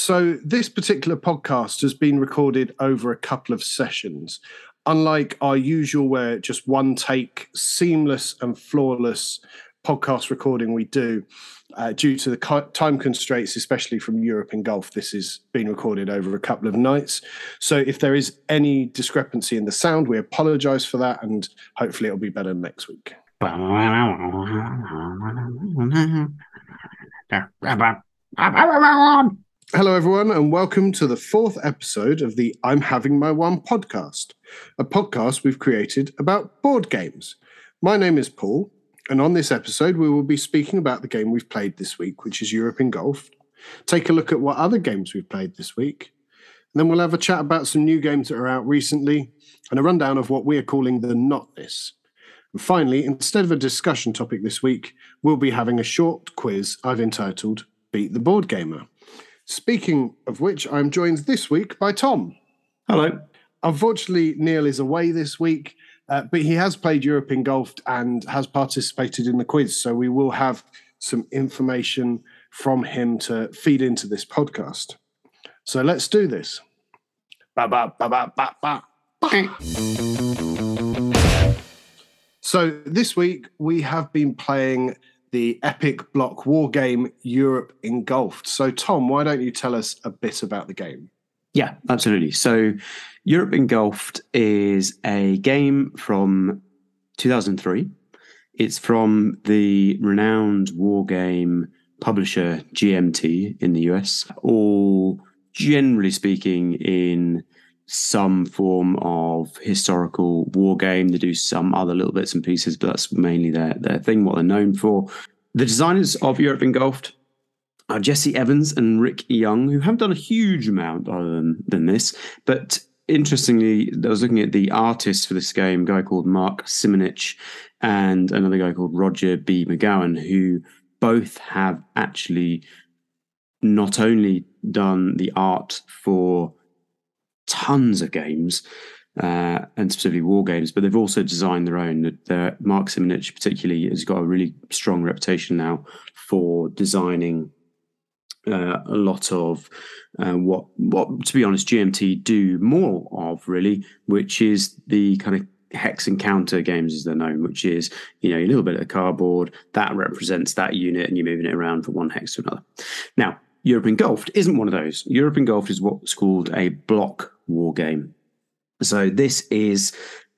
So, this particular podcast has been recorded over a couple of sessions. Unlike our usual, where just one take, seamless and flawless podcast recording we do, uh, due to the time constraints, especially from Europe Engulfed, this is being recorded over a couple of nights. So, if there is any discrepancy in the sound, we apologize for that, and hopefully, it'll be better next week. Hello, everyone, and welcome to the fourth episode of the I'm Having My One podcast, a podcast we've created about board games. My name is Paul, and on this episode, we will be speaking about the game we've played this week, which is Europe Engulfed. Take a look at what other games we've played this week. And then we'll have a chat about some new games that are out recently and a rundown of what we are calling the Notness. And finally, instead of a discussion topic this week, we'll be having a short quiz I've entitled Beat the Board Gamer. Speaking of which, I'm joined this week by Tom. Hello. Unfortunately, Neil is away this week, uh, but he has played Europe Engulfed and has participated in the quiz. So we will have some information from him to feed into this podcast. So let's do this. Ba, ba, ba, so this week we have been playing the epic block war game Europe Engulfed. So Tom, why don't you tell us a bit about the game? Yeah, absolutely. So Europe Engulfed is a game from 2003. It's from the renowned war game publisher GMT in the US, all generally speaking in some form of historical war game. They do some other little bits and pieces, but that's mainly their, their thing, what they're known for. The designers of Europe Engulfed are Jesse Evans and Rick Young, who haven't done a huge amount other than, than this. But interestingly, I was looking at the artists for this game, a guy called Mark Simonitch and another guy called Rodger B. MacGowan, who both have actually not only done the art for tons of games, uh, and specifically war games, but they've also designed their own. Mark Simonitch, particularly, has got a really strong reputation now for designing uh, a lot of uh, what, what, to be honest, GMT do more of really, which is the kind of hex and counter games as they're known, which is you know a little bit of cardboard that represents that unit, and you're moving it around from one hex to another. Now, Europe Engulfed isn't one of those. Europe Engulfed is what's called a block war game. So this is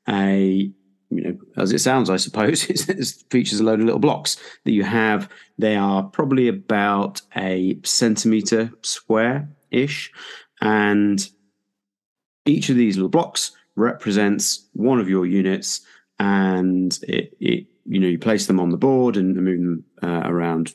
a you know, as it sounds, I suppose, it features a load of little blocks that you have. They are probably about a centimeter square ish, and each of these little blocks represents one of your units, and it, it you know you place them on the board and move them uh, around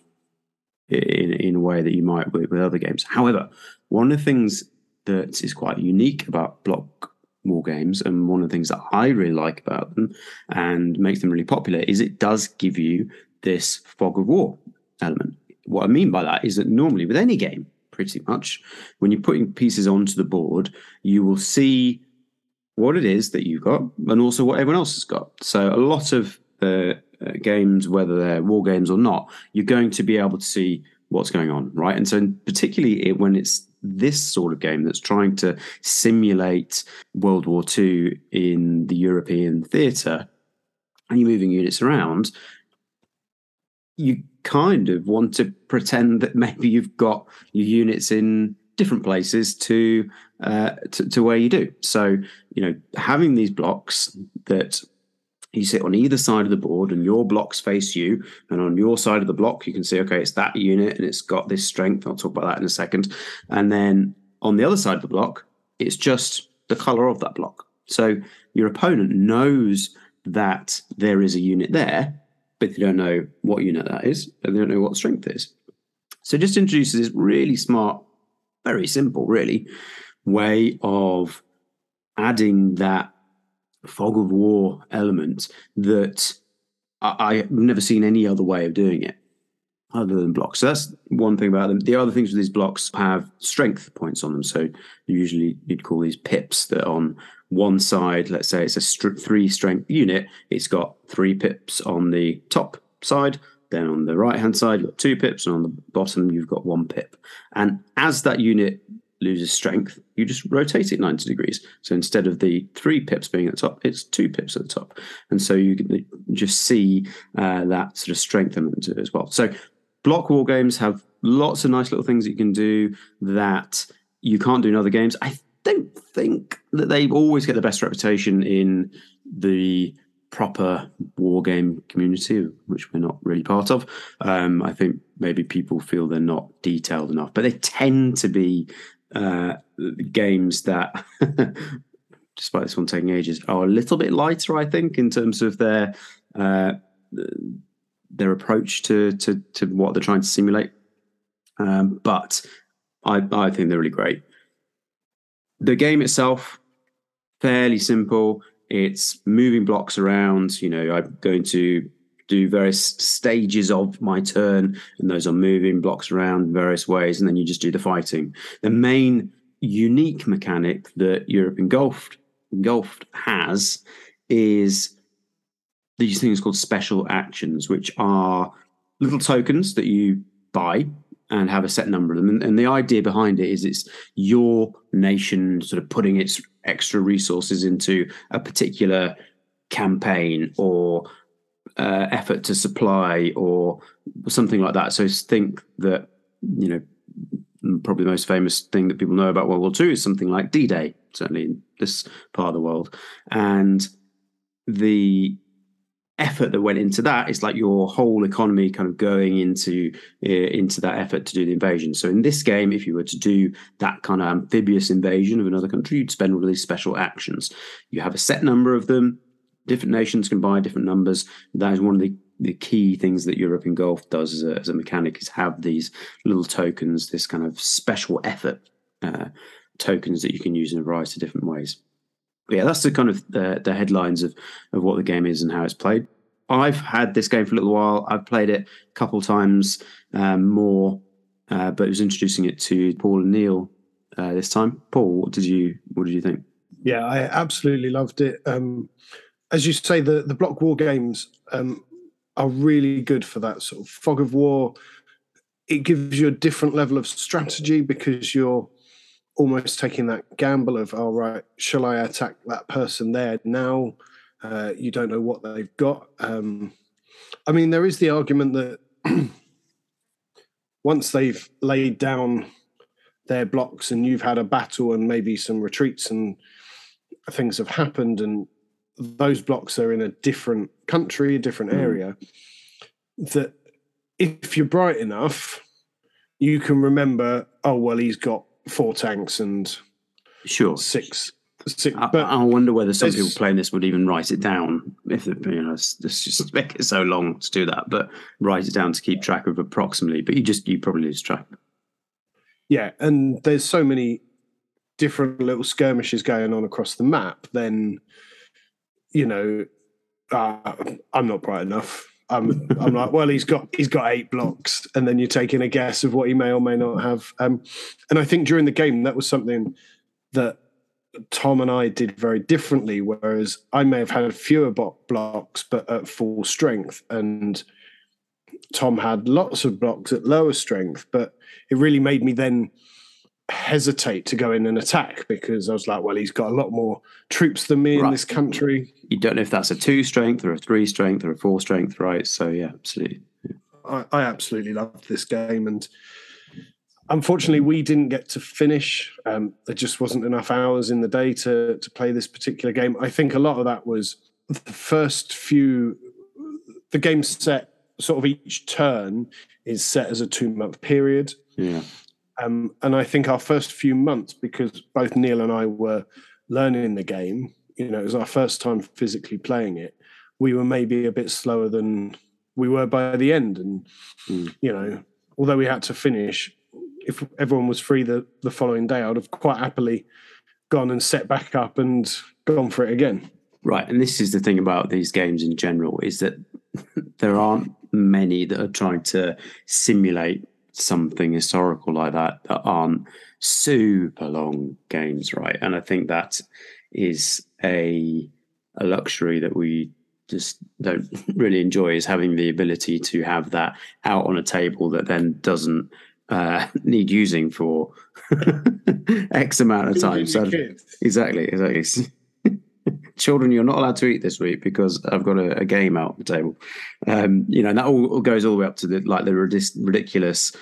in in a way that you might with, with other games. However, one of the things that is quite unique about block war games, and one of the things that I really like about them and makes them really popular is it does give you this fog of war element. What I mean by that is that normally with any game, pretty much, when you're putting pieces onto the board, you will see what it is that you've got and also what everyone else has got. So a lot of the uh, games, whether they're war games or not, you're going to be able to see what's going on, right? And so, particularly when it's this sort of game that's trying to simulate World War II in the European theatre, and you're moving units around, you kind of want to pretend that maybe you've got your units in different places to, uh, to, to where you do. So you know, having these blocks that you sit on either side of the board and your blocks face you and on your side of the block you can see okay it's that unit and it's got this strength i'll talk about that in a second. And then on the other side of the block it's just the color of that block. So your opponent knows that there is a unit there but they don't know what unit that is and they don't know what strength is. So just introduces this really smart very simple really way of adding that fog of war element that I, have never seen any other way of doing it other than blocks. So that's one thing about them. The other things with these blocks have strength points on them. So usually you'd call these pips that on one side, let's say it's a st- three strength unit, it's got three pips on the top side, Then on the right hand side, you've got two pips, and on the bottom, you've got one pip. And as that unit loses strength, you just rotate it 90 degrees. So instead of the three pips being at the top, it's two pips at the top. And so you can just see uh, that sort of strength as well. So block war games have lots of nice little things that you can do that you can't do in other games. I don't think that they always get the best reputation in the proper war game community, which we're not really part of. Um, I think maybe people feel they're not detailed enough, but they tend to be uh, games that, despite this one taking ages, are a little bit lighter. I think in terms of their uh, their approach to, to to what they're trying to simulate. Um, but I I think they're really great. The game itself, fairly simple. It's moving blocks around. You know, I'm going to do various stages of my turn, and those are moving blocks around various ways, and then you just do the fighting. The main unique mechanic that Europe Engulfed, Engulfed has is these things called special actions, which are little tokens that you buy and have a set number of them. And, and, the idea behind it is it's your nation sort of putting its extra resources into a particular campaign or uh, effort to supply or something like that. So think that, you know, probably the most famous thing that people know about World War II is something like D Day, certainly in this part of the world. And the effort that went into that is like your whole economy kind of going into uh, into that effort to do the invasion so in this game if you were to do that kind of amphibious invasion of another country you'd spend all these special actions you have a set number of them different nations can buy different numbers that is one of the the key things that Europe Engulfed does as a, as a mechanic is have these little tokens, this kind of special effort uh, tokens that you can use in a variety of different ways yeah, that's the kind of the, the headlines of, of what the game is and how it's played. I've had this game for a little while. I've played it a couple times um, more, uh, but it was introducing it to Paul and Neil uh, this time. Paul, what did you what did you think? Yeah, I absolutely loved it. Um, as you say, the the block war games um, are really good for that sort of fog of war. It gives you a different level of strategy because you're almost taking that gamble of, all oh, right, shall I attack that person there now? Uh, you don't know what they've got. Um, I mean, there is the argument that once they've laid down their blocks and you've had a battle and maybe some retreats and things have happened and those blocks are in a different country, a different mm. area, that if you're bright enough, you can remember, oh, well, he's got four tanks and sure six. six I, but I wonder whether some people playing this would even write it down if you know it's, it's just make it so long to do that, but write it down to keep track of approximately. But you just you probably lose track. Yeah, and there's so many different little skirmishes going on across the map. Then you know, uh, I'm not bright enough I'm I'm like, well, he's got he's got eight blocks, and then you're taking a guess of what he may or may not have. Um, and I think during the game that was something that Tom and I did very differently. Whereas I may have had fewer blocks, but at full strength, and Tom had lots of blocks at lower strength. But it really made me then hesitate to go in and attack because I was like, well, he's got a lot more troops than me right. in this country. You don't know if that's a two strength or a three strength or a four strength, right? So yeah, absolutely. Yeah. I, I absolutely loved this game, and unfortunately, we didn't get to finish. Um, there just wasn't enough hours in the day to to play this particular game. I think a lot of that was the first few. The game set sort of each turn is set as a two month period. Yeah. Um, and I think our first few months, because both Neil and I were learning the game, you know, it was our first time physically playing it. We were maybe a bit slower than we were by the end. And, mm. you know, although we had to finish, if everyone was free the, the following day, I would have quite happily gone and set back up and gone for it again. Right. And this is the thing about these games in general is that there aren't many that are trying to simulate something historical like that that aren't super long games, right? And I think that is a a luxury that we just don't really enjoy is having the ability to have that out on a table that then doesn't uh, need using for X amount of time. So exactly, exactly. Children, you're not allowed to eat this week because I've got a, a game out on the table. Um, you know, and that all goes all the way up to the like the ridiculous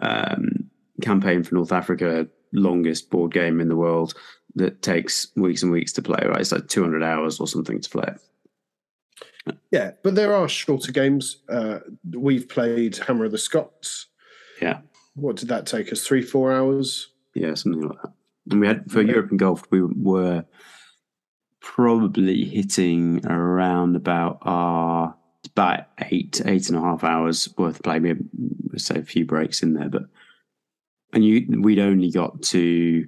um, campaign for North Africa, longest board game in the world that takes weeks and weeks to play. Right, it's like 200 hours or something to play. Yeah, but there are shorter games. Uh, we've played Hammer of the Scots. Yeah. What did that take us? Three, four hours? Yeah, something like that. And we had for yeah. Europe Engulfed, we were probably hitting around about our about eight, eight and a half hours worth of play. We say a few breaks in there, but and you we'd only got to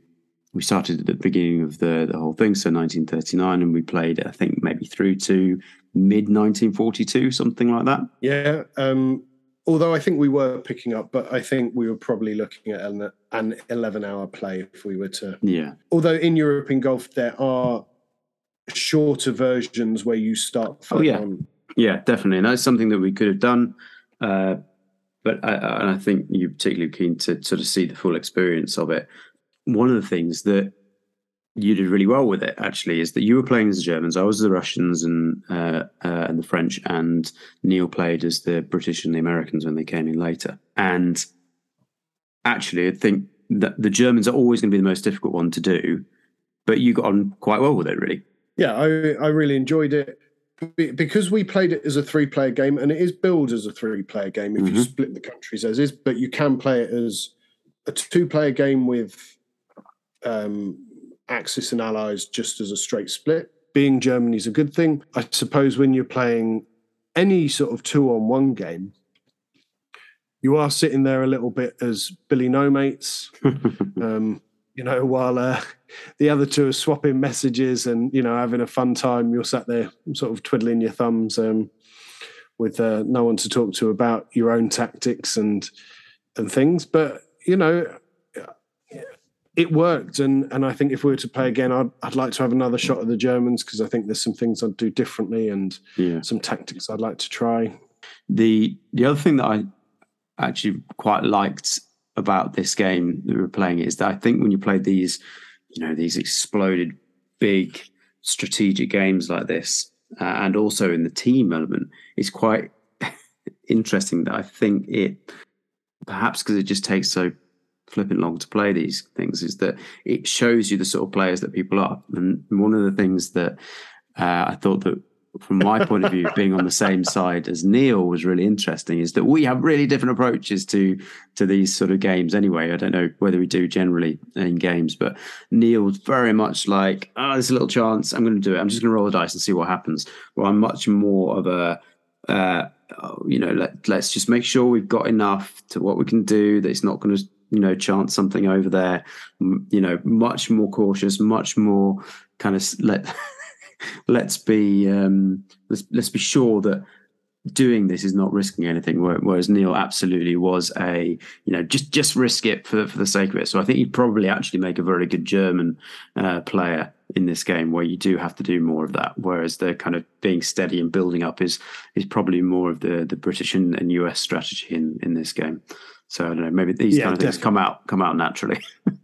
we started at the beginning of the the whole thing, so 1939, and we played I think maybe through to mid 1942, something like that. Yeah. Um, although I think we were picking up, but I think we were probably looking at an, an 11 hour play if we were to. Yeah. Although in Europe Engulfed, there are shorter versions where you start. Oh, yeah. On. Yeah, definitely. And that's something that we could have done. Uh, but I, I think you're particularly keen to sort of see the full experience of it. One of the things that you did really well with it actually is that you were playing as the Germans, I was the Russians and uh, uh, and the French, and Neil played as the British and the Americans when they came in later. And actually, I think that the Germans are always going to be the most difficult one to do, but you got on quite well with it, really. Yeah, I I really enjoyed it because we played it as a three player game, and it is billed as a three player game if mm-hmm. you split the countries as is, but you can play it as a two player game with um, Axis and Allies just as a straight split. Being Germany is a good thing. I suppose when you're playing any sort of two on one game, you are sitting there a little bit as Billy No Mates, um, you know, while uh, the other two are swapping messages and, you know, having a fun time. You're sat there sort of twiddling your thumbs um, with uh, no one to talk to about your own tactics and and things. But, you know, it worked, and and I think if we were to play again, I'd I'd like to have another shot at the Germans because I think there's some things I'd do differently and yeah. some tactics I'd like to try. The the other thing that I actually quite liked about this game that we were playing is that I think when you play these, you know, these exploded big strategic games like this, uh, and also in the team element, it's quite interesting that I think it perhaps because it just takes so flipping long to play these things is that it shows you the sort of players that people are. And one of the things that uh, I thought that from my point of view, being on the same side as Neil was really interesting is that we have really different approaches to to these sort of games. Anyway, I don't know whether we do generally in games, but Neil's very much like, oh, there's a little chance. I'm going to do it. I'm just going to roll the dice and see what happens. Well, I'm much more of a uh, you know, let, let's just make sure we've got enough to what we can do that it's not going to you know chance something over there you know much more cautious much more kind of let let's be um let's let's be sure that doing this is not risking anything whereas neil absolutely was a you know just just risk it for for the sake of it so i think he'd probably actually make a very good german uh, player in this game where you do have to do more of that whereas the kind of being steady and building up is is probably more of the the british and, and us strategy in in this game so I don't know, maybe these yeah, kind of definitely. things come out come out naturally.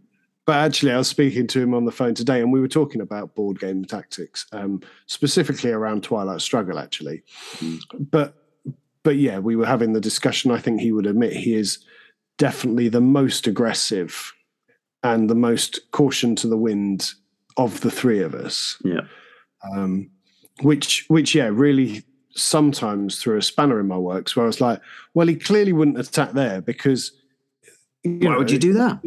but actually, I was speaking to him on the phone today, and we were talking about board game tactics, um, specifically around Twilight Struggle, actually. Mm. But but yeah, we were having the discussion. I think he would admit he is definitely the most aggressive and the most caution to the wind of the three of us. Yeah. Um, which which yeah really sometimes threw a spanner in my works where I was like, well, he clearly wouldn't attack there because. Why know, would you do that?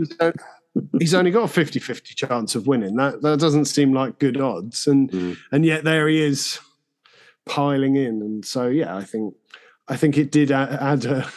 He's, only got a 50 50 chance of winning. That that doesn't seem like good odds. And mm. and yet there he is piling in. And so, yeah, I think I think it did add, add a,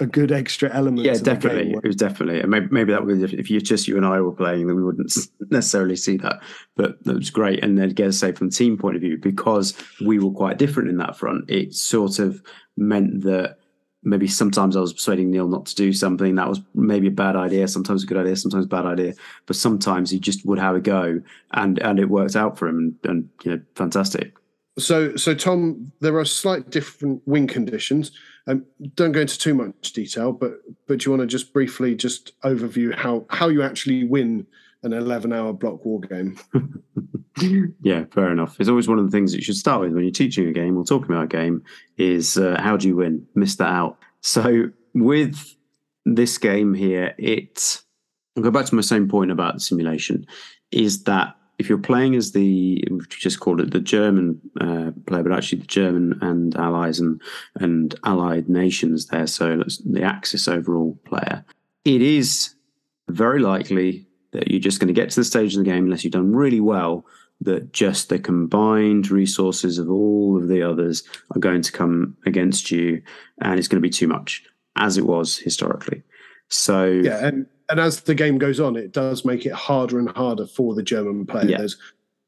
a good extra element. Yeah, definitely. It was definitely, and maybe, maybe that was if, if you just you and I were playing, then we wouldn't necessarily see that. But that was great. And then again, say from team point of view, because we were quite different in that front, it sort of meant that maybe sometimes I was persuading Neil not to do something that was maybe a bad idea, sometimes a good idea, sometimes a bad idea. But sometimes he just would have a go, and and it worked out for him, and, and you know, fantastic. So, so Tom, there are slight different win conditions. Um, don't go into too much detail, but but you want to just briefly just overview how how you actually win an 11 hour block war game? yeah, fair enough. It's always one of the things that you should start with when you're teaching a game or talking about a game is uh, how do you win? Miss that out. So with this game here, it I'll go back to my same point about the simulation, is that if you're playing as the we just called it the German uh, player, but actually the German and allies and and allied nations there, so the Axis overall player, it is very likely that you're just going to get to the stage of the game unless you've done really well. That just the combined resources of all of the others are going to come against you, and it's going to be too much, as it was historically. So yeah, and and as the game goes on, it does make it harder and harder for the German player. Yeah. There's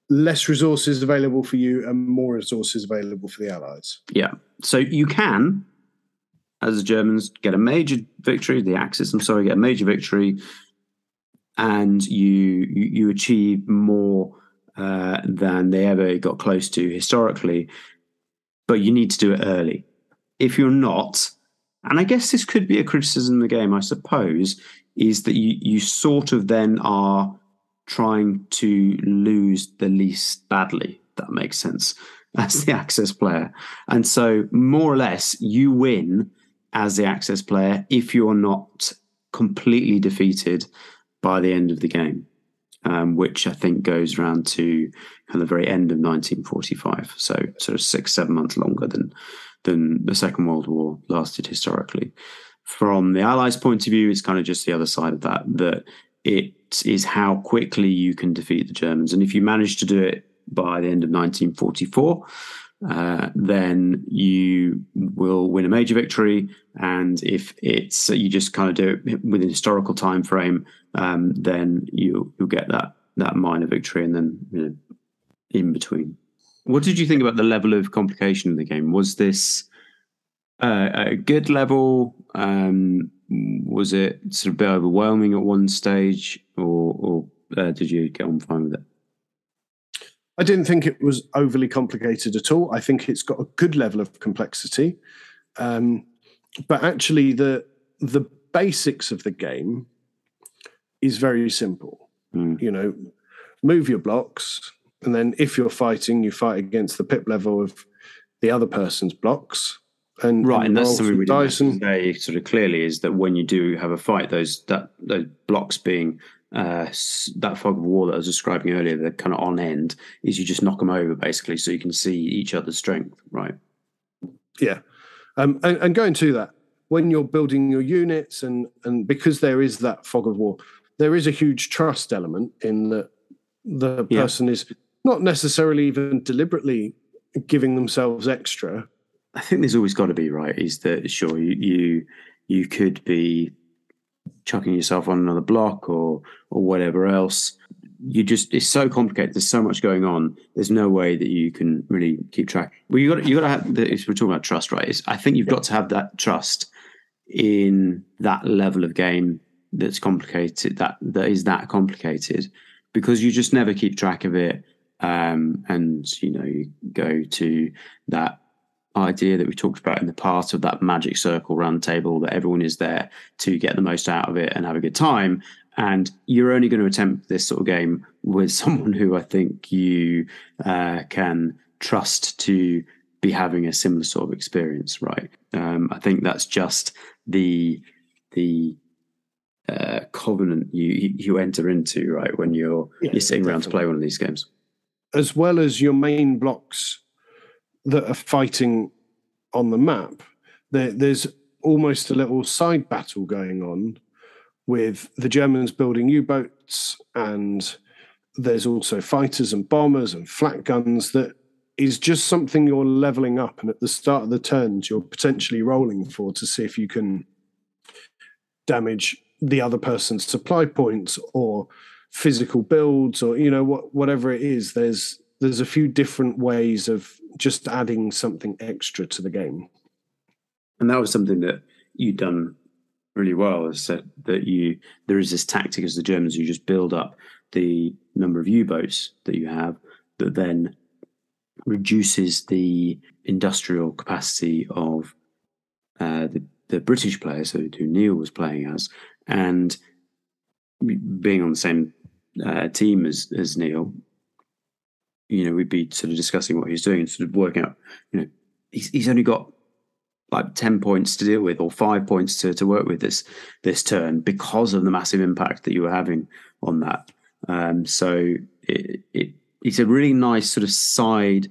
less resources available for you and more resources available for the Allies. Yeah. So you can, as the Germans, get a major victory, the Axis, I'm sorry, get a major victory, and you you, achieve more uh, than they ever got close to historically, but you need to do it early. If you're not, and I guess this could be a criticism of the game, I suppose, is that you, you sort of then are trying to lose the least badly. That makes sense as the Axis player. And so, more or less, you win as the Axis player if you're not completely defeated by the end of the game, um, which I think goes around to kind of the very end of 1945. So, sort of six, seven months longer than than the Second World War lasted historically. From the Allies' point of view, it's kind of just the other side of that, that it is how quickly you can defeat the Germans. And if you manage to do it by the end of 1944, uh, then you will win a major victory. And if it's you just kind of do it with an historical time frame, um, then you you'll get that that minor victory, and then you know, in between. What did you think about the level of complication of the game? Was this uh, a good level? Um, was it sort of a bit overwhelming at one stage, or, or uh, did you get on fine with it? I didn't think it was overly complicated at all. I think it's got a good level of complexity, um, but actually the the basics of the game is very simple. Mm. You know, move your blocks, and then if you're fighting, you fight against the pip level of the other person's blocks and right, and that's something we didn't say sort of clearly is that when you do have a fight, those that those blocks being uh, that fog of war that I was describing earlier, they're kind of on end, is you just knock them over basically, so you can see each other's strength, right? Yeah, um, and, and going to that, when you're building your units, and and because there is that fog of war, there is a huge trust element in that the person yeah. is not necessarily even deliberately giving themselves extra I think there's always got to be right. Is that sure you you you could be chucking yourself on another block or or whatever else. You just it's so complicated. There's so much going on. There's no way that you can really keep track. Well, you got you got to have. If we're talking about trust, right? It's, I think you've got to have that trust in that level of game that's complicated. That that is that complicated because you just never keep track of it. Um, and you know you go to that idea that we talked about in the past of that magic circle round table that everyone is there to get the most out of it and have a good time. And you're only going to attempt this sort of game with someone who I think you uh, can trust to be having a similar sort of experience, right? Um, I think that's just the the uh, covenant you you enter into, right, when you're yeah, you're sitting definitely. around to play one of these games. As well as your main blocks that are fighting on the map, there, there's almost a little side battle going on with the Germans building U boats, and there's also fighters and bombers and flak guns that is just something you're leveling up. And at the start of the turns, you're potentially rolling for to see if you can damage the other person's supply points or physical builds or you know what whatever it is there's there's a few different ways of just adding something extra to the game. And that was something that you'd done really well. Is that, that you there is this tactic as the Germans, you just build up the number of U-boats that you have that then reduces the industrial capacity of uh, the, the British players who, who Neil was playing as, and being on the same uh, team as as Neil, you know, we'd be sort of discussing what he's doing and sort of working out, you know, he's he's only got like 10 points to deal with or five points to, to work with this this turn because of the massive impact that you were having on that. Um, so it, it it's a really nice sort of side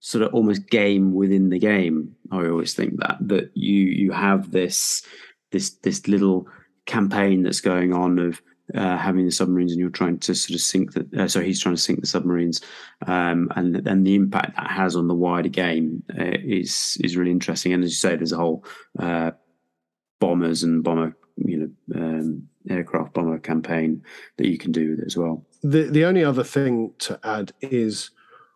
sort of almost game within the game. I always think that that you you have this this this little campaign that's going on of uh, having the submarines and you're trying to sort of sink the uh, so he's trying to sink the submarines. Um, and then the impact that has on the wider game uh, is is really interesting. And as you say there's a whole uh, bombers and bomber you know um, aircraft bomber campaign that you can do with it as well. The the only other thing to add is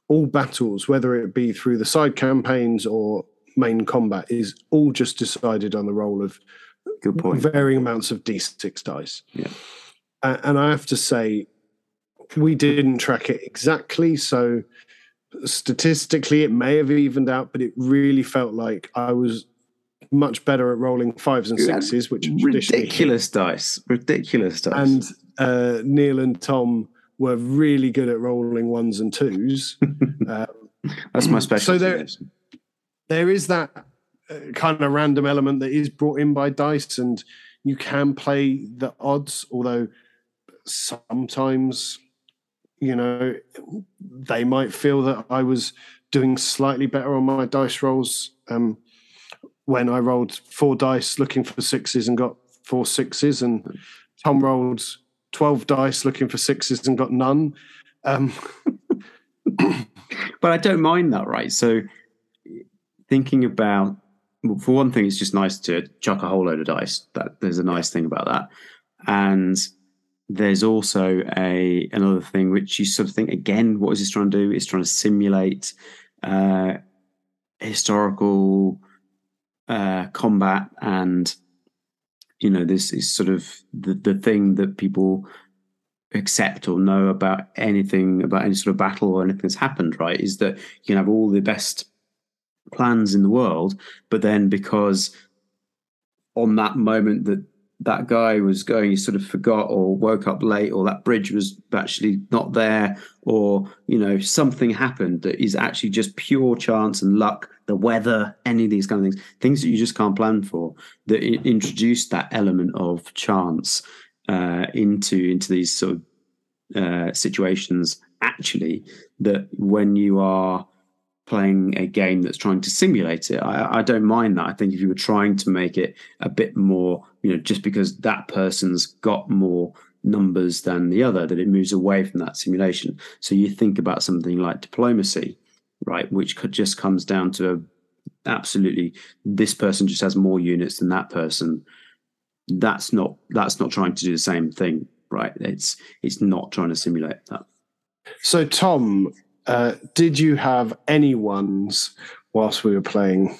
all battles whether it be through the side campaigns or main combat is all just decided on the roll of good point. varying amounts of d6 dice. Yeah and I have to say, we didn't track it exactly. So statistically, it may have evened out, but it really felt like I was much better at rolling fives and sixes, which ridiculous dice, ridiculous dice. And uh, Neil and Tom were really good at rolling ones and twos. um, That's my specialty. So there, there is that uh, kind of random element that is brought in by dice, and you can play the odds, although sometimes, you know, they might feel that I was doing slightly better on my dice rolls um, when I rolled four dice looking for sixes and got four sixes, and Tom rolled 12 dice looking for sixes and got none. Um, but I don't mind that, right? So thinking about, for one thing, it's just nice to chuck a whole load of dice. That there's a nice thing about that, and there's also a another thing which you sort of think again what is this trying to do? Is trying to simulate uh, historical uh, combat and you know this is sort of the, the thing that people accept or know about anything about any sort of battle or anything that's happened right? Is that you can have all the best plans in the world but then because on that moment that that guy was going, he sort of forgot or woke up late, or that bridge was actually not there, or you know something happened that is actually just pure chance and luck, the weather, any of these kind of things, things that you just can't plan for, that introduce that element of chance uh, into into these sort of uh, situations. Actually, that when you are playing a game that's trying to simulate it. I, I, don't mind that. I think if you were trying to make it a bit more, you know, just because that person's got more numbers than the other, that it moves away from that simulation. So you think about something like diplomacy, right, which could just comes down to a, absolutely this person just has more units than that person. That's not that's not trying to do the same thing, right? It's it's not trying to simulate that. So Tom, uh, did you have any ones whilst we were playing?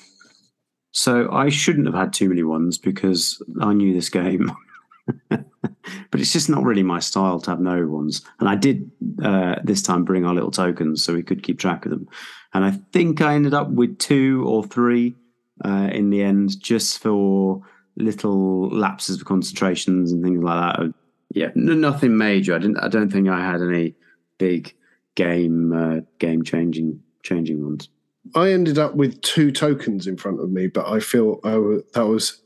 So I shouldn't have had too many ones because I knew this game. but it's just not really my style to have no ones. And I did uh, this time bring our little tokens so we could keep track of them. And I think I ended up with two or three uh, in the end, just for little lapses of concentrations and things like that. Yeah, nothing major. I didn't. I don't think I had any big game uh, game changing changing ones. I ended up with two tokens in front of me, but I feel I w- that was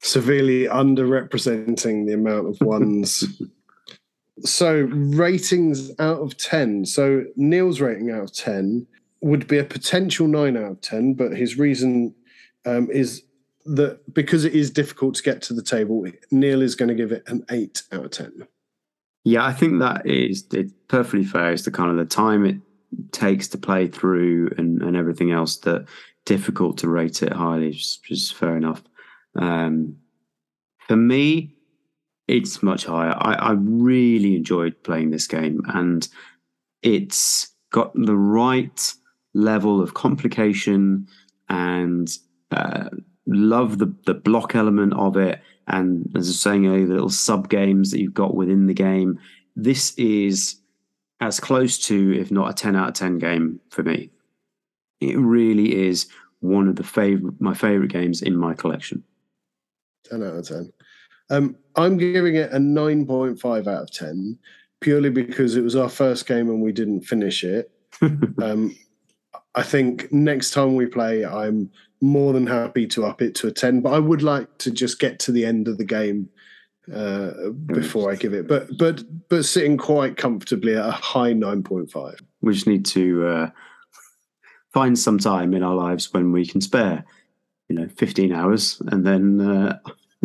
severely underrepresenting the amount of ones. so ratings out of ten. So Neil's rating out of ten would be a potential nine out of ten, but his reason um, is that because it is difficult to get to the table, Neil is going to give it an eight out of ten. Yeah, I think that is it's perfectly fair. It's the kind of the time it takes to play through and, and everything else that difficult to rate it highly, is fair enough. Um, for me, it's much higher. I, I really enjoyed playing this game, and it's got the right level of complication and uh, love the the block element of it and as I was saying earlier, the little sub games that you've got within the game. This is as close to, if not a 10 out of 10 game for me. it really is one of the favorite my favorite games in my collection. Ten out of ten. Um, I'm giving it a nine point five out of ten, purely because it was our first game and we didn't finish it. um, I think next time we play, I'm more than happy to up it to a 10, but I would like to just get to the end of the game uh, before I give it. But but but sitting quite comfortably at a high 9.5. We just need to uh, find some time in our lives when we can spare, you know, 15 hours and then uh,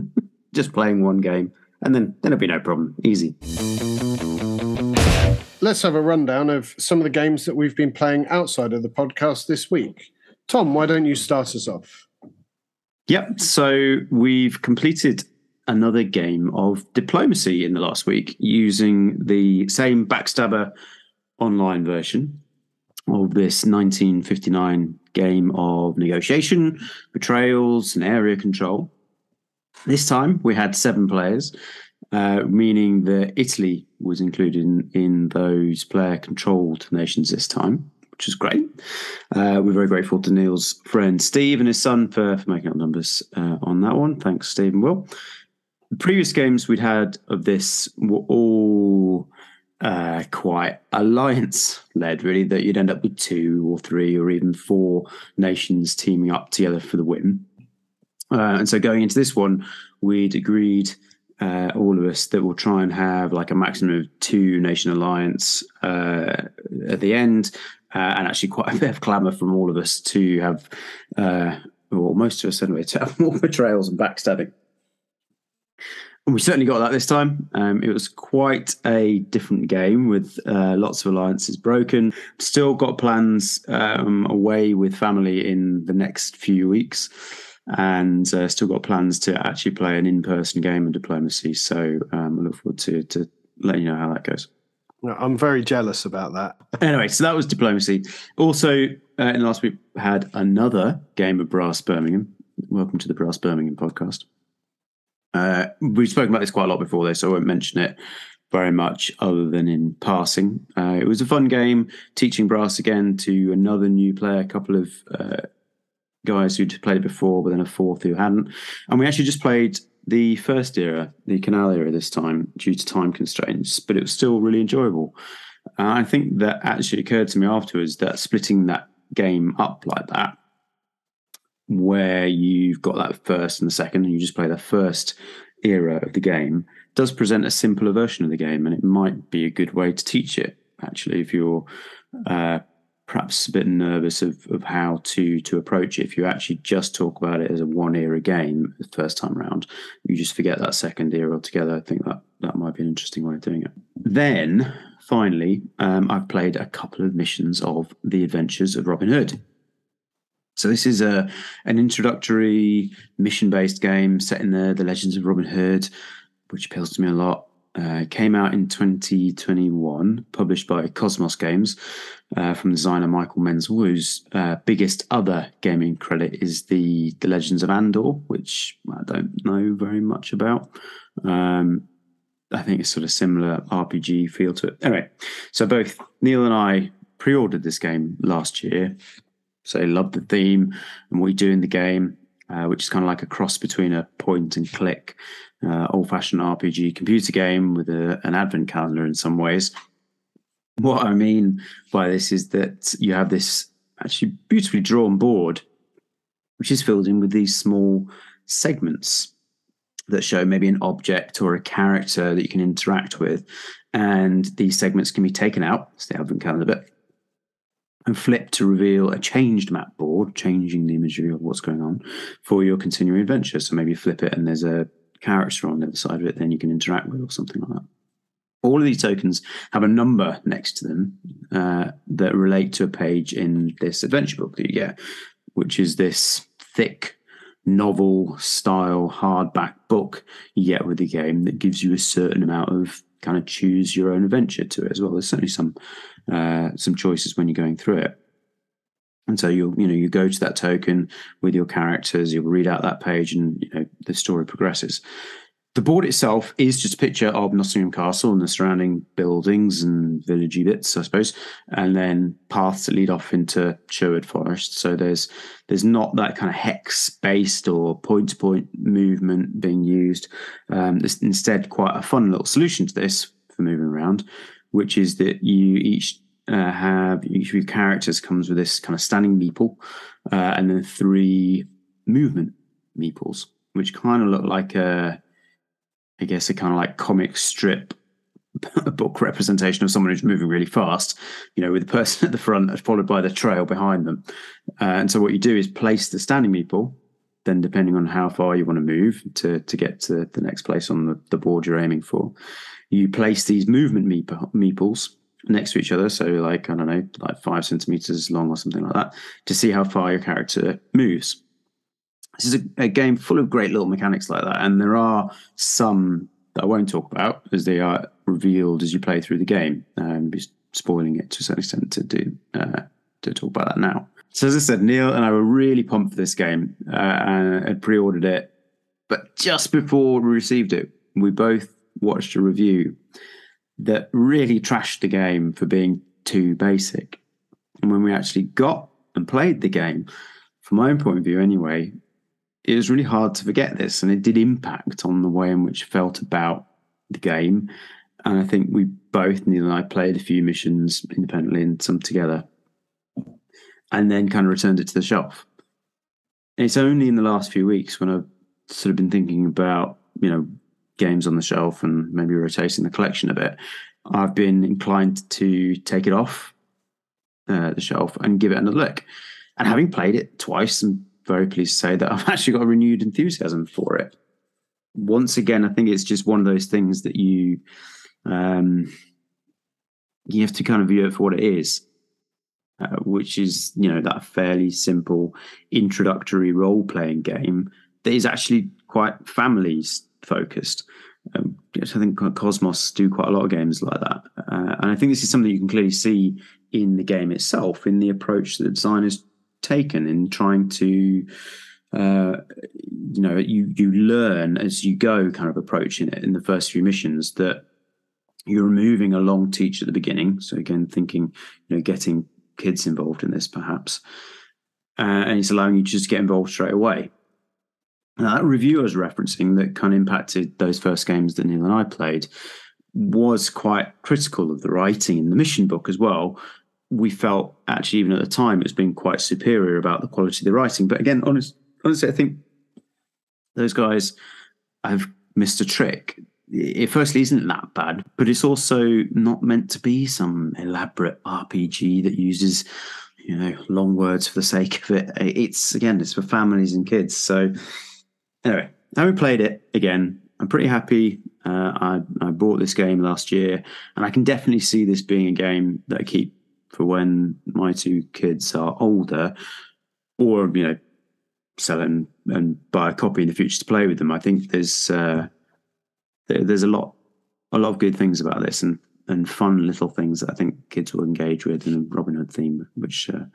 just playing one game. And then, then it'll be no problem. Easy let's have a rundown of some of the games that we've been playing outside of the podcast this week. Tom, why don't you start us off? Yep. So we've completed another game of diplomacy in the last week using the same Backstabbr online version of this 1959 game of negotiation, betrayals, and area control. This time we had seven players uh, meaning that Italy was included in, in those player controlled nations this time, which is great. Uh, we're very grateful to Neil's friend Steve and his son for, for making up numbers uh, on that one. Thanks, Steve and Will. The previous games we'd had of this were all uh, quite alliance led, really, that you'd end up with two or three or even four nations teaming up together for the win. Uh, and so going into this one, we'd agreed uh, all of us that we'll try and have like a maximum of two nation alliance uh, at the end, uh, and actually quite a bit of clamour from all of us to have, uh, or most of us anyway, to have more betrayals and backstabbing. We certainly got that this time. Um, it was quite a different game with uh, lots of alliances broken. Still got plans um, away with family in the next few weeks and uh, still got plans to actually play an in-person game of diplomacy. So um, I look forward to to letting you know how that goes. I'm very jealous about that. Anyway, so that was diplomacy. Also, uh, in the last week, had another game of Brass Birmingham. Welcome to the Brass Birmingham podcast. Uh, we've spoken about this quite a lot before, though, so I won't mention it very much other than in passing. Uh, it was a fun game, teaching brass again to another new player, a couple of uh, guys who'd played it before, but then a fourth who hadn't. And we actually just played the first era, the Canal era this time, due to time constraints, but it was still really enjoyable. Uh, I think that actually occurred to me afterwards that splitting that game up like that, where you've got that first and the second, and you just play the first era of the game, does present a simpler version of the game, and it might be a good way to teach it. Actually, if you're uh, perhaps a bit nervous of, of how to to approach it. If you actually just talk about it as a one era game the first time round, you just forget that second era altogether. I think that that might be an interesting way of doing it. Then finally, um, I've played a couple of missions of the Adventures of Robin Hood. So this is a an introductory mission based game set in the the Legends of Robin Hood, which appeals to me a lot. Uh, came out in 2021, published by Kosmos Games uh, from designer Michael Menzel, whose uh, biggest other gaming credit is the The Legends of Andor, which I don't know very much about. Um, I think it's sort of similar RPG feel to it. Anyway, so both Neil and I pre-ordered this game last year. So loved the theme and what we do in the game, uh, which is kind of like a cross between a point and click uh, old fashioned RPG computer game with a, an advent calendar in some ways. What I mean by this is that you have this actually beautifully drawn board, which is filled in with these small segments that show maybe an object or a character that you can interact with. And these segments can be taken out, it's the advent calendar bit, and flip to reveal a changed map board, changing the imagery of what's going on for your continuing adventure. So maybe flip it and there's a character on the other side of it, then you can interact with or something like that. All of these tokens have a number next to them uh, that relate to a page in this adventure book that you get, which is this thick novel style hardback book you get with the game that gives you a certain amount of kind of choose your own adventure to it as well. There's certainly some uh, some choices when you're going through it. And so you'll, you know, you go to that token with your characters, you'll read out that page and, you know, the story progresses. The board itself is just a picture of Nottingham Castle and the surrounding buildings and villagey bits, I suppose, and then paths that lead off into Sherwood Forest. So there's there's not that kind of hex based or point to point movement being used. Um, there's instead quite a fun little solution to this for moving around, which is that you each uh, have each of your characters comes with this kind of standing meeple, uh, and then three movement meeples, which kind of look like a I guess, a kind of like comic strip book representation of someone who's moving really fast, you know, with the person at the front followed by the trail behind them. Uh, and so what you do is place the standing meeple, then depending on how far you want to move to, to get to the next place on the, the board you're aiming for, you place these movement meeples next to each other. So like, I don't know, like five centimeters long or something like that to see how far your character moves this is a, a, game full of great little mechanics like that, and there are some that I won't talk about as they are revealed as you play through the game. Um, be spoiling it to a certain extent to do uh, to talk about that now. So as I said, Neil and I were really pumped for this game uh, and had pre-ordered it, but just before we received it, we both watched a review that really trashed the game for being too basic. And when we actually got and played the game, from my own point of view anyway, it was really hard to forget this, and it did impact on the way in which I felt about the game. And I think we both, Neil and I, played a few missions independently and some together, and then kind of returned it to the shelf. And it's only in the last few weeks when I've sort of been thinking about, you know, games on the shelf and maybe rotating the collection a bit. I've been inclined to take it off uh, the shelf and give it another look. And having played it twice and very pleased to say that I've actually got a renewed enthusiasm for it. Once again, I think it's just one of those things that you um, you have to kind of view it for what it is, uh, which is you know that fairly simple introductory role playing game that is actually quite families focused. Um, I think Kosmos do quite a lot of games like that, uh, and I think this is something you can clearly see in the game itself, in the approach that the designers taken in trying to uh, you know you you learn as you go kind of approaching it in the first few missions that you're removing a long teach at the beginning. So again thinking you know getting kids involved in this perhaps uh, and it's allowing you to just get involved straight away. Now, that review I was referencing that kind of impacted those first games that Neil and I played was quite critical of the writing in the mission book as well we felt actually even at the time it was being quite superior about the quality of the writing. But again, honest, honestly, I think those guys have missed a trick. It firstly isn't that bad, but it's also not meant to be some elaborate RPG that uses, you know, long words for the sake of it. It's again, it's for families and kids. So anyway, having played it again, I'm pretty happy. Uh, I, I bought this game last year, and I can definitely see this being a game that I keep for when my two kids are older, or you know, sell and, and buy a copy in the future to play with them. I think there's uh, there, there's a lot a lot of good things about this and and fun little things that I think kids will engage with in the Robin Hood theme, which uh,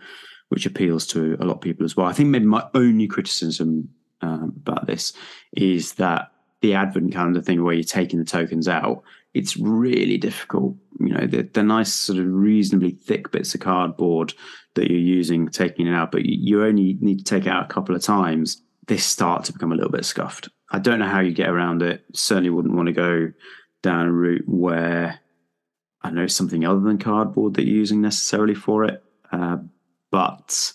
which appeals to a lot of people as well. I think maybe my only criticism um, about this is that the advent calendar thing where you're taking the tokens out it's really difficult. You know, the, the nice sort of reasonably thick bits of cardboard that you're using, taking it out, but you, only need to take it out a couple of times. This start to become a little bit scuffed. I don't know how you get around it. Certainly wouldn't want to go down a route where I know something other than cardboard that you're using necessarily for it. Uh, but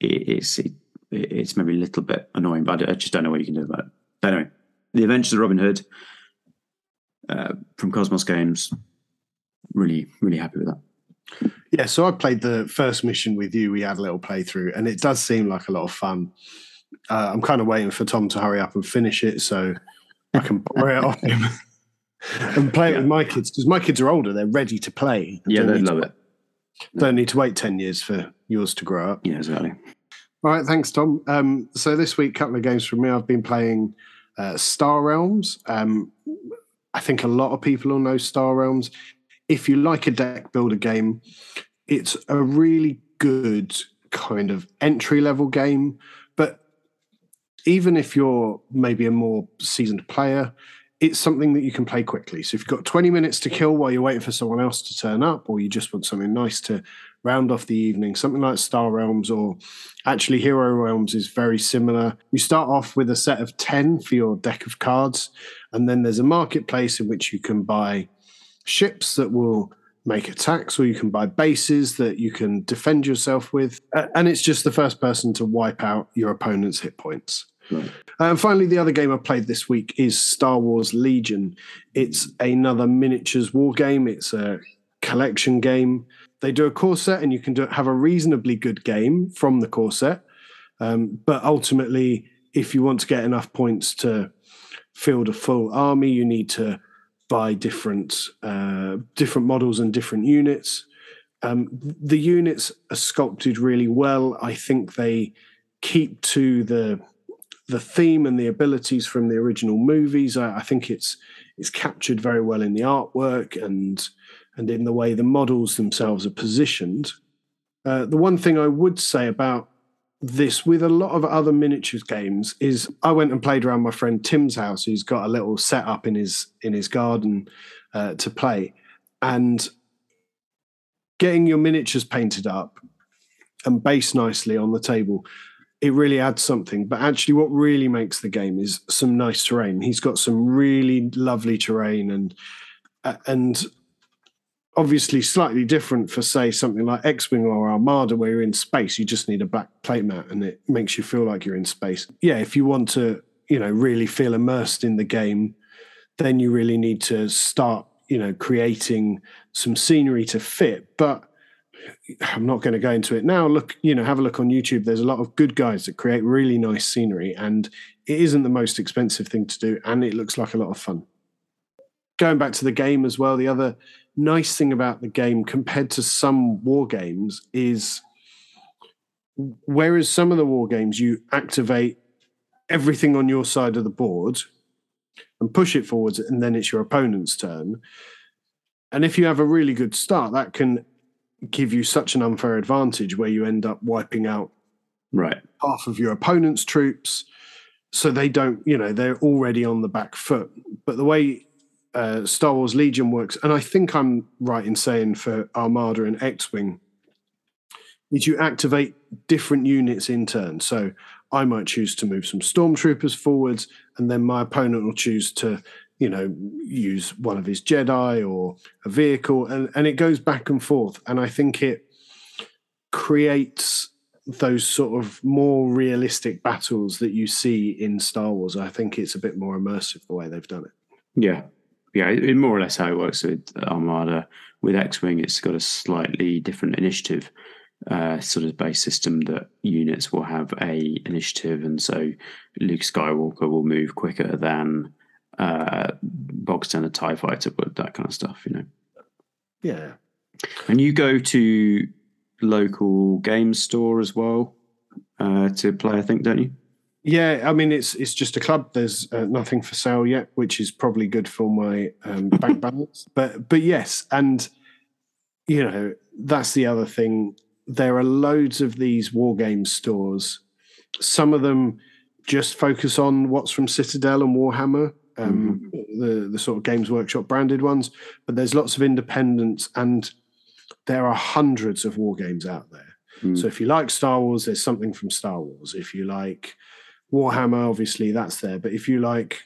it, it's it, it's maybe a little bit annoying, but I just don't know what you can do about it. Anyway, the Adventures of Robin Hood uh, from Kosmos Games. Really, really happy with that. Yeah, so I played the first mission with you. We had a little playthrough, and it does seem like a lot of fun. Uh, I'm kind of waiting for Tom to hurry up and finish it so I can borrow it off him and play it with my kids because my kids are older. They're ready to play. Yeah, they love it. Don't need to wait 10 years for yours to grow up. Yeah, exactly. All right, thanks, Tom. Um, so this week, a couple of games from me. I've been playing uh, Star Realms. Um, I think a lot of people will know Star Realms. If you like a deck builder game, it's a really good kind of entry level game. But even if you're maybe a more seasoned player, it's something that you can play quickly. So if you've got 20 minutes to kill while you're waiting for someone else to turn up, or you just want something nice to round off the evening, something like Star Realms or actually Hero Realms is very similar. You start off with a set of 10 for your deck of cards, and then there's a marketplace in which you can buy ships that will make attacks, or you can buy bases that you can defend yourself with. And it's just the first person to wipe out your opponent's hit points. Right. And finally, the other game I played this week is Star Wars Legion. It's another miniatures war game. It's a collection game. They do a core set, and you can do, have a reasonably good game from the core set. Um, but ultimately, if you want to get enough points to field a full army, you need to buy different uh, different models and different units. Um, the units are sculpted really well. I think they keep to the the theme and the abilities from the original movies. I, I, think it's it's captured very well in the artwork and and in the way the models themselves are positioned. Uh, the one thing I would say about this with a lot of other miniatures games is I went and played around my friend Tim's house who's got a little setup in his in his garden uh, to play and getting your miniatures painted up and based nicely on the table it really adds something. But actually, what really makes the game is some nice terrain. He's got some really lovely terrain, and uh, and obviously slightly different for say something like X-wing or Armada, where you're in space. You just need a black plate mat, and it makes you feel like you're in space. Yeah, if you want to, you know, really feel immersed in the game, then you really need to start, you know, creating some scenery to fit, but I'm not going to go into it now. Look, you know, have a look on YouTube. There's a lot of good guys that create really nice scenery, and it isn't the most expensive thing to do, and it looks like a lot of fun. Going back to the game as well, the other nice thing about the game compared to some war games is whereas some of the war games you activate everything on your side of the board and push it forwards, and then it's your opponent's turn. And if you have a really good start, that can give you such an unfair advantage where you end up wiping out right. half of your opponent's troops. So they don't you know they're already on the back foot. But the way uh, star wars legion works and i think i'm right in saying for armada and x-wing is you activate different units in turn. So i might choose to move some stormtroopers forwards and then my opponent will choose to you know, use one of his Jedi or a vehicle, and, and it goes back and forth. And I think it creates those sort of more realistic battles that you see in Star Wars. I think it's a bit more immersive the way they've done it. Yeah. Yeah, it, more or less how it works with Armada. With X Wing, it's got a slightly different initiative uh, sort of base system that units will have a initiative, and so Luke Skywalker will move quicker than uh, box standard Tie Fighter, but that kind of stuff, you know. Yeah. And you go to local game store as well uh, to play, I think, don't you? Yeah, I mean it's it's just a club. There's uh, nothing for sale yet, which is probably good for my um, bank balance. But but yes, and you know that's the other thing. There are loads of these war game stores. Some of them just focus on what's from Citadel and Warhammer, um, mm-hmm. the the sort of Games Workshop branded ones, but there's lots of independents, and there are hundreds of war games out there. Mm. So if you like Star Wars, there's something from Star Wars. If you like Warhammer, obviously that's there. But if you like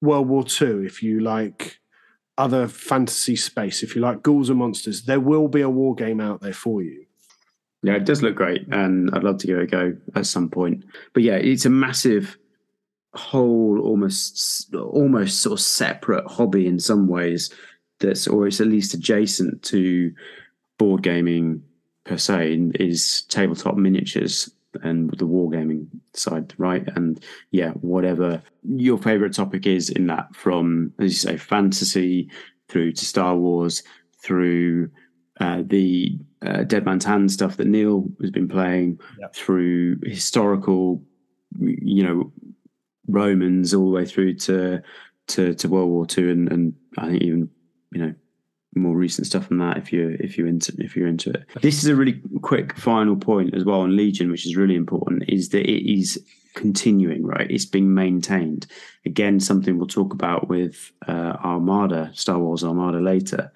World War II, if you like other fantasy space, if you like ghouls and monsters, there will be a war game out there for you. Yeah, it does look great, and I'd love to give it a go at some point. But yeah, it's a massive whole almost almost sort of separate hobby in some ways that's or it's at least adjacent to board gaming per se is tabletop miniatures and the wargaming side right and yeah whatever your favorite topic is in that from as you say fantasy through to star wars through uh, the uh, dead man's hand stuff that neil has been playing yep. through historical you know Romans all the way through to to, to World War Two, and, and I think even you know more recent stuff on that if you're if you're into if you're into it. This is a really quick final point as well on Legion, which is really important, is that it is continuing, right? It's being maintained. Again, something we'll talk about with uh, Armada, Star Wars Armada later,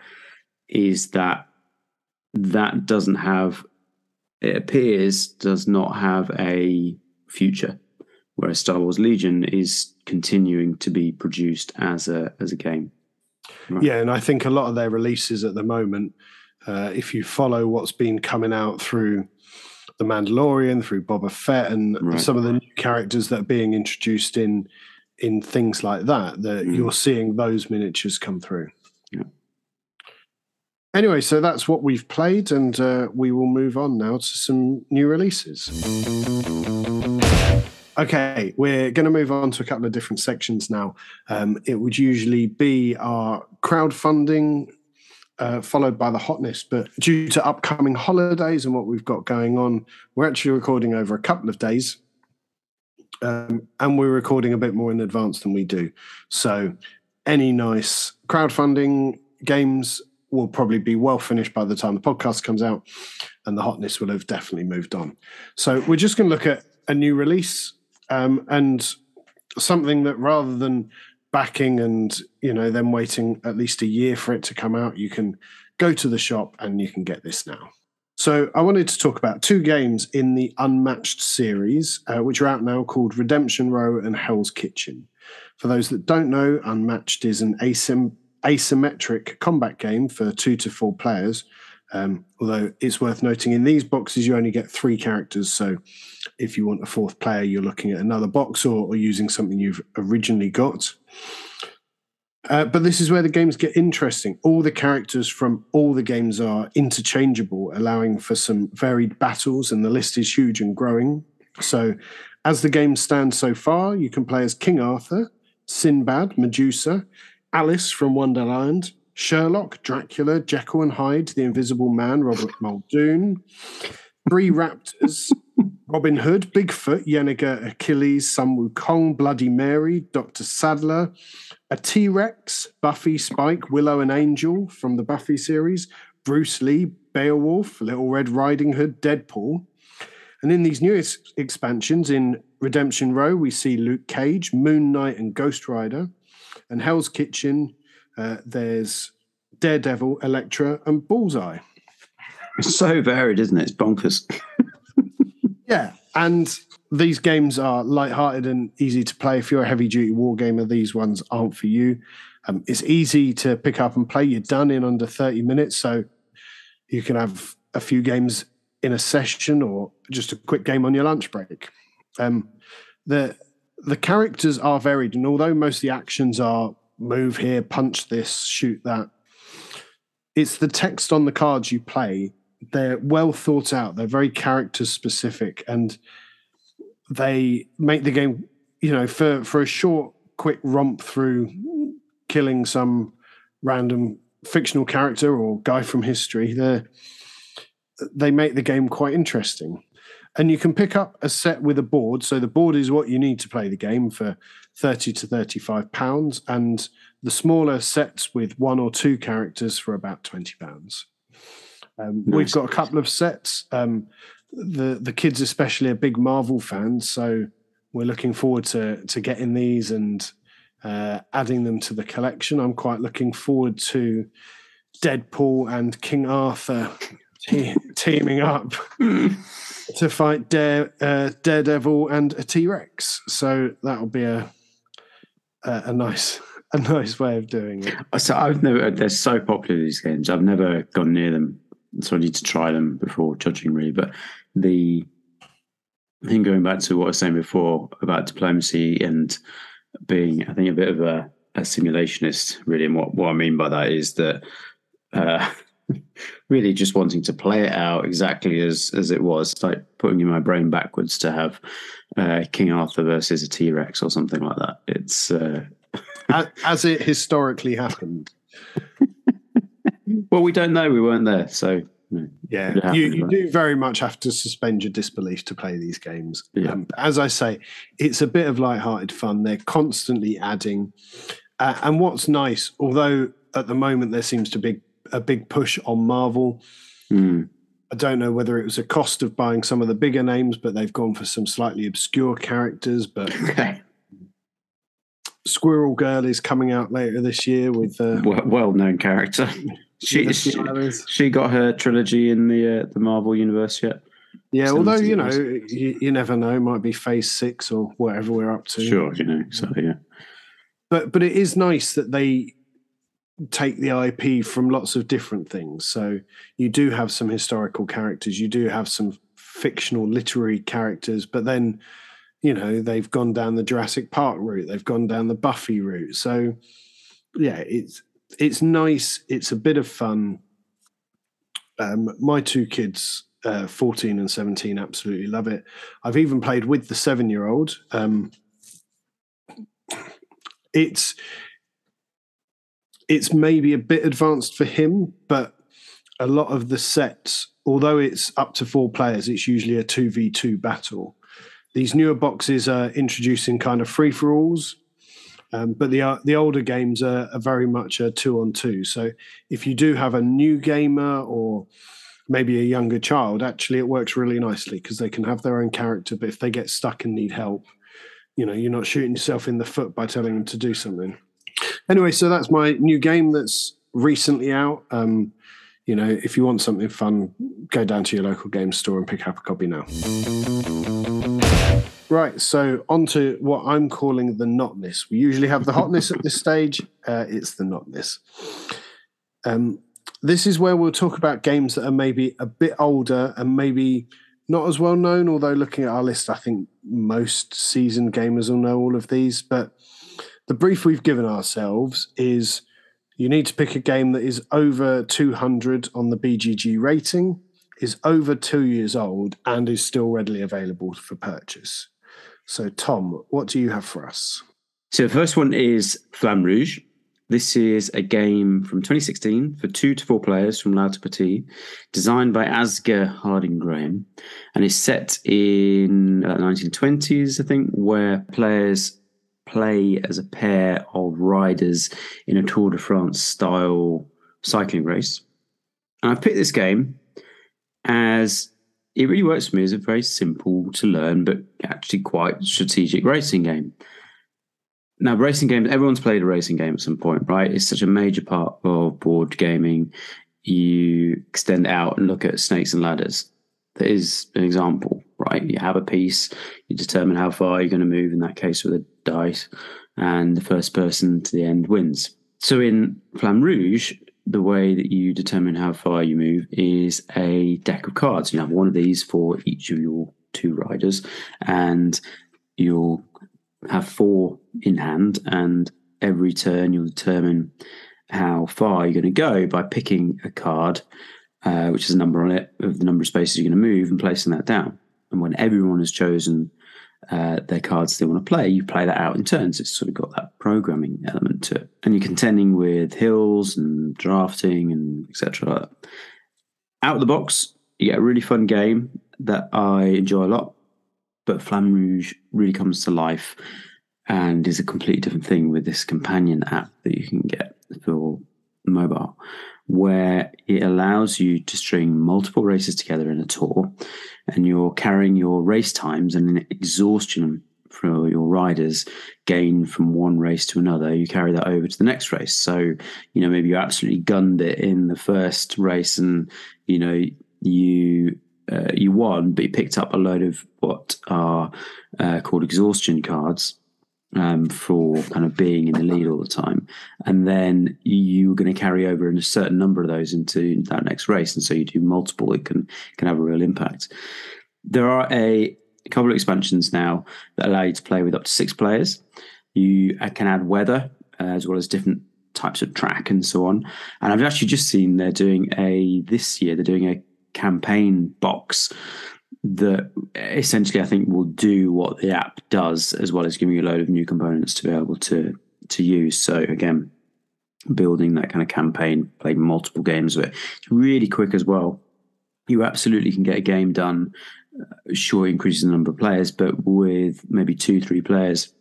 is that that doesn't have, it appears, does not have a future, whereas Star Wars Legion is continuing to be produced as a as a game. Right. Yeah, and I think a lot of their releases at the moment, uh, if you follow what's been coming out through the Mandalorian, through Boba Fett, and right. some of the new characters that are being introduced in in things like that, that mm. you're seeing those miniatures come through. Yeah. Anyway, so that's what we've played, and uh, we will move on now to some new releases. Okay, we're going to move on to a couple of different sections now. Um, it would usually be our crowdfunding, uh, followed by the hotness, but due to upcoming holidays and what we've got going on, we're actually recording over a couple of days. Um, and we're recording a bit more in advance than we do. So, any nice crowdfunding games will probably be well finished by the time the podcast comes out, and the hotness will have definitely moved on. So, we're just going to look at a new release um, and something that rather than backing and you know then waiting at least a year for it to come out, you can go to the shop and you can get this now. So I wanted to talk about two games in the Unmatched series, uh, which are out now, called Redemption Row and Hell's Kitchen. For those that don't know, Unmatched is an asym- asymmetric combat game for two to four players um, although it's worth noting in these boxes, you only get three characters. So if you want a fourth player, you're looking at another box or, or using something you've originally got. Uh, but this is where the games get interesting. All the characters from all the games are interchangeable, allowing for some varied battles, and the list is huge and growing. So, as the game stands so far, you can play as King Arthur, Sinbad, Medusa, Alice from Wonderland, Sherlock, Dracula, Jekyll and Hyde, The Invisible Man, Robert Muldoon, Three Raptors, Robin Hood, Bigfoot, Yennefer, Achilles, Sun Wukong, Bloody Mary, Dr. Sadler, a T Rex, Buffy, Spike, Willow and Angel from the Buffy series, Bruce Lee, Beowulf, Little Red Riding Hood, Deadpool. And in these newest expansions, in Redemption Row, we see Luke Cage, Moon Knight, and Ghost Rider. And Hell's Kitchen, uh, there's Daredevil, Elektra, and Bullseye. It's so varied, isn't it? It's bonkers. and these games are light-hearted and easy to play. If you're a heavy-duty war gamer, these ones aren't for you. Um, it's easy to pick up and play. You're done in under 30 minutes, so you can have a few games in a session or just a quick game on your lunch break. Um, the the characters are varied, and although most of the actions are move here, punch this, shoot that. It's the text on the cards you play. They're well thought out. They're very character specific, and they make the game. You know, for for a short, quick romp through killing some random fictional character or guy from history, they they make the game quite interesting and you can pick up a set with a board. So the board is what you need to play the game for 30 to 35 pounds, and the smaller sets with one or two characters for about 20 pounds. Um, nice. We've got a couple of sets. Um, the the kids especially are big Marvel fans, so we're looking forward to to getting these and uh, adding them to the collection. I'm quite looking forward to Deadpool and King Arthur te- teaming up. to fight Dare, uh, Daredevil and a T Rex. So that'll be a, a, a nice a nice way of doing it. So I've never they're so popular these games. I've never gone near them, so I need to try them before judging really. But the thing going back to what I was saying before about diplomacy and being, I think, a bit of a, a simulationist, really. And what, what I mean by that is that uh, really just wanting to play it out exactly as as it was, it's like putting in my brain backwards to have uh, King Arthur versus a T Rex or something like that. It's uh... as, as it historically happened. Well, we don't know. We weren't there, so yeah, you, you do very much have to suspend your disbelief to play these games. Yeah. Um, as I say, it's a bit of light-hearted fun. They're constantly adding, uh, and what's nice, although at the moment there seems to be a big push on Marvel. Mm. I don't know whether it was a cost of buying some of the bigger names, but they've gone for some slightly obscure characters. But Squirrel Girl is coming out later this year with uh, Well known character. She, she she got her trilogy in the uh, the Marvel universe yet? Yeah, although you know, you, you never know. Might be Phase Six or whatever we're up to. Sure, you know. So yeah. but but it is nice that they take the IP from lots of different things. So you do have some historical characters, you do have some fictional literary characters, but then you know they've gone down the Jurassic Park route, they've gone down the Buffy route. So yeah, it's it's nice. It's a bit of fun. Um, my two kids, uh, 14 and 17, absolutely love it. I've even played with the seven year old. Um, it's it's maybe a bit advanced for him, but a lot of the sets, although it's up to four players, it's usually a 2v2 battle. These newer boxes are introducing kind of free for alls, um, but the uh, the older games are, are very much a two on two. So if you do have a new gamer or maybe a younger child, actually it works really nicely because they can have their own character. But if they get stuck and need help, you know, you're not shooting yourself in the foot by telling them to do something. Anyway, so that's my new game that's recently out. Um, you know, if you want something fun, go down to your local game store and pick up a copy now. Right, so on to what I'm calling the notness. We usually have the hotness at this stage. Uh, it's the notness. Um, this is where we'll talk about games that are maybe a bit older and maybe not as well known. Although looking at our list, I think most seasoned gamers will know all of these. But the brief we've given ourselves is you need to pick a game that is over 200 on the BGG rating, is over two years old, and is still readily available for purchase. So, Tom, what do you have for us? So the first one is Flamme Rouge. This is a game from 2016 for two to four players from Lautapelit, designed by Asger Harding Granerud, and is set in uh, 1920s, I think, where players play as a pair of riders in a Tour de France style cycling race. And I've picked this game as it really works for me as a very simple to learn, but actually quite strategic racing game. Now, racing games, everyone's played a racing game at some point, right? It's such a major part of board gaming. You extend out and look at snakes and ladders. That is an example, right? You have a piece, you determine how far you're going to move, in that case, with a dice, and the first person to the end wins. So in Flamme Rouge, the way that you determine how far you move is a deck of cards. You have one of these for each of your two riders, and you'll have four in hand, and every turn you'll determine how far you're going to go by picking a card, uh, which has a number on it of the number of spaces you're going to move, and placing that down. And when everyone has chosen uh, their cards they want to play, you play that out in turns. It's sort of got that programming element to it, and you're contending with hills and drafting and etc. Out of the box, you get a really fun game that I enjoy a lot. But Flamme Rouge really comes to life and is a completely different thing with this companion app that you can get for mobile, where it allows you to string multiple races together in a tour, and you're carrying your race times and an exhaustion for your riders gain from one race to another. You carry that over to the next race. So, you know, maybe you absolutely gunned it in the first race, and you know you uh, you won, but you picked up a load of what are uh, called exhaustion cards um, for kind of being in the lead all the time. And then you, are going to carry over in a certain number of those into that next race. And so you do multiple, it can, can have a real impact. There are a, couple of expansions now that allow you to play with up to six players. You uh, can add weather uh, as well as different types of track and so on. And I've actually just seen they're doing a, this year, they're doing a campaign box that essentially I think will do what the app does, as well as giving you a load of new components to be able to to use. So again, building that kind of campaign, playing multiple games with it. Really quick as well. You absolutely can get a game done. Uh, sure, increases the number of players, but with maybe two, three players,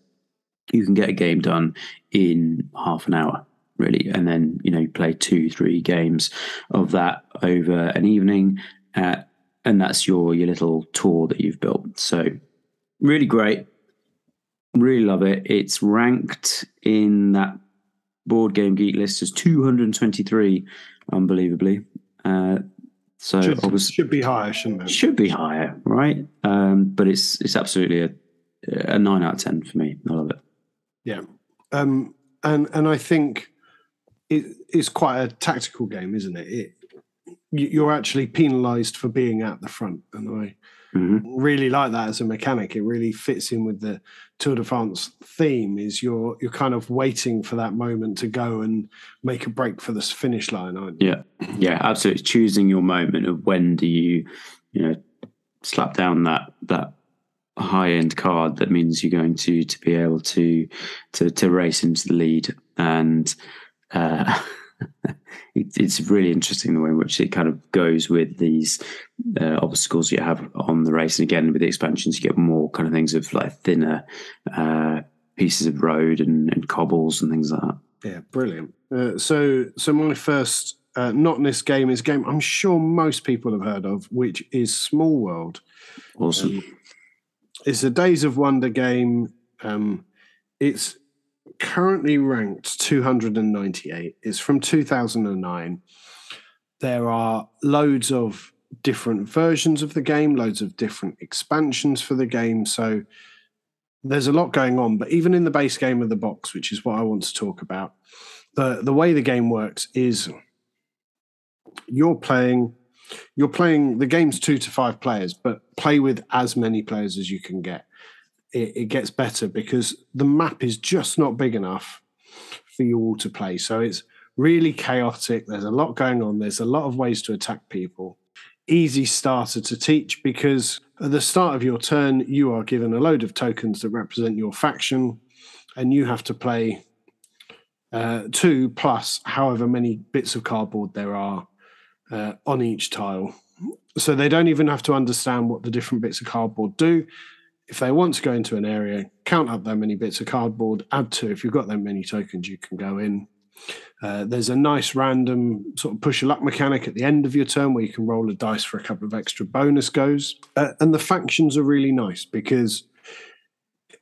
you can get a game done in half an hour. really. And then, you know, you play two, three games of that over an evening. Uh, and that's your your little tour that you've built. So really great. Really love it. It's ranked in that board game geek list as 223, unbelievably. Uh, so should, obviously should be higher, shouldn't it? should be higher, right? Um, but it's it's absolutely a, a nine out of ten for me. I love it. Yeah, um, and and I think it, it's quite a tactical game, isn't it? it you're actually penalised for being at the front, and I Mm-hmm. really like that as a mechanic. It really fits in with the Tour de France theme. Is you're you're kind of waiting for that moment to go and make a break for the finish line, aren't you? Yeah, yeah, absolutely. Choosing your moment of when do you, you know, slap down that that high end card that means you're going to to be able to to to race into the lead and. Uh, it's really interesting the way in which it kind of goes with these uh, obstacles you have on the race. And again, with the expansions, you get more kind of things of like thinner uh, pieces of road and, and, cobbles and things like that. Yeah, brilliant. Uh, so, so my first uh, not in this game is a game I'm sure most people have heard of, which is Small World. Awesome. Um, it's a Days of Wonder game. Um, it's currently ranked 298. It's from 2009. There are loads of different versions of the game, loads of different expansions for the game. So there's a lot going on. But even in the base game of the box, which is what I want to talk about, the, the way the game works is you're playing you're playing the game's two to five players, but play with as many players as you can get it, it gets better because the map is just not big enough for you all to play. So it's really chaotic. There's a lot going on. There's a lot of ways to attack people. Easy starter to teach because at the start of your turn, you are given a load of tokens that represent your faction, and you have to play uh, two plus however many bits of cardboard there are uh, on each tile. So they don't even have to understand what the different bits of cardboard do if they want to go into an area, count up that many bits of cardboard, add to. If you've got that many tokens, you can go in. Uh, there's a nice random sort of push a luck mechanic at the end of your turn where you can roll a dice for a couple of extra bonus goes. Uh, and the factions are really nice because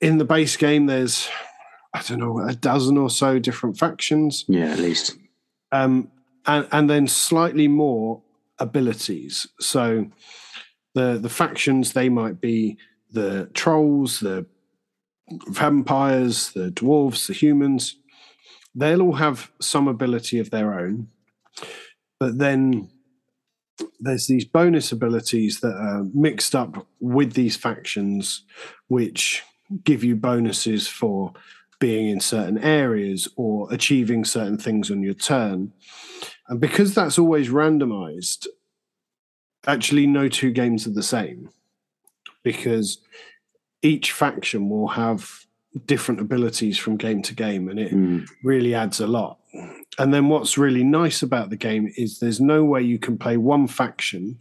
in the base game, there's, I don't know, a dozen or so different factions. Yeah, at least. Um, and, and then slightly more abilities. So the the factions, they might be the trolls, the vampires, the dwarves, the humans, they'll all have some ability of their own. But then there's these bonus abilities that are mixed up with these factions, which give you bonuses for being in certain areas or achieving certain things on your turn. And because that's always randomized, actually, no two games are the same because each faction will have different abilities from game to game and it Mm. really adds a lot. And then what's really nice about the game is there's no way you can play one faction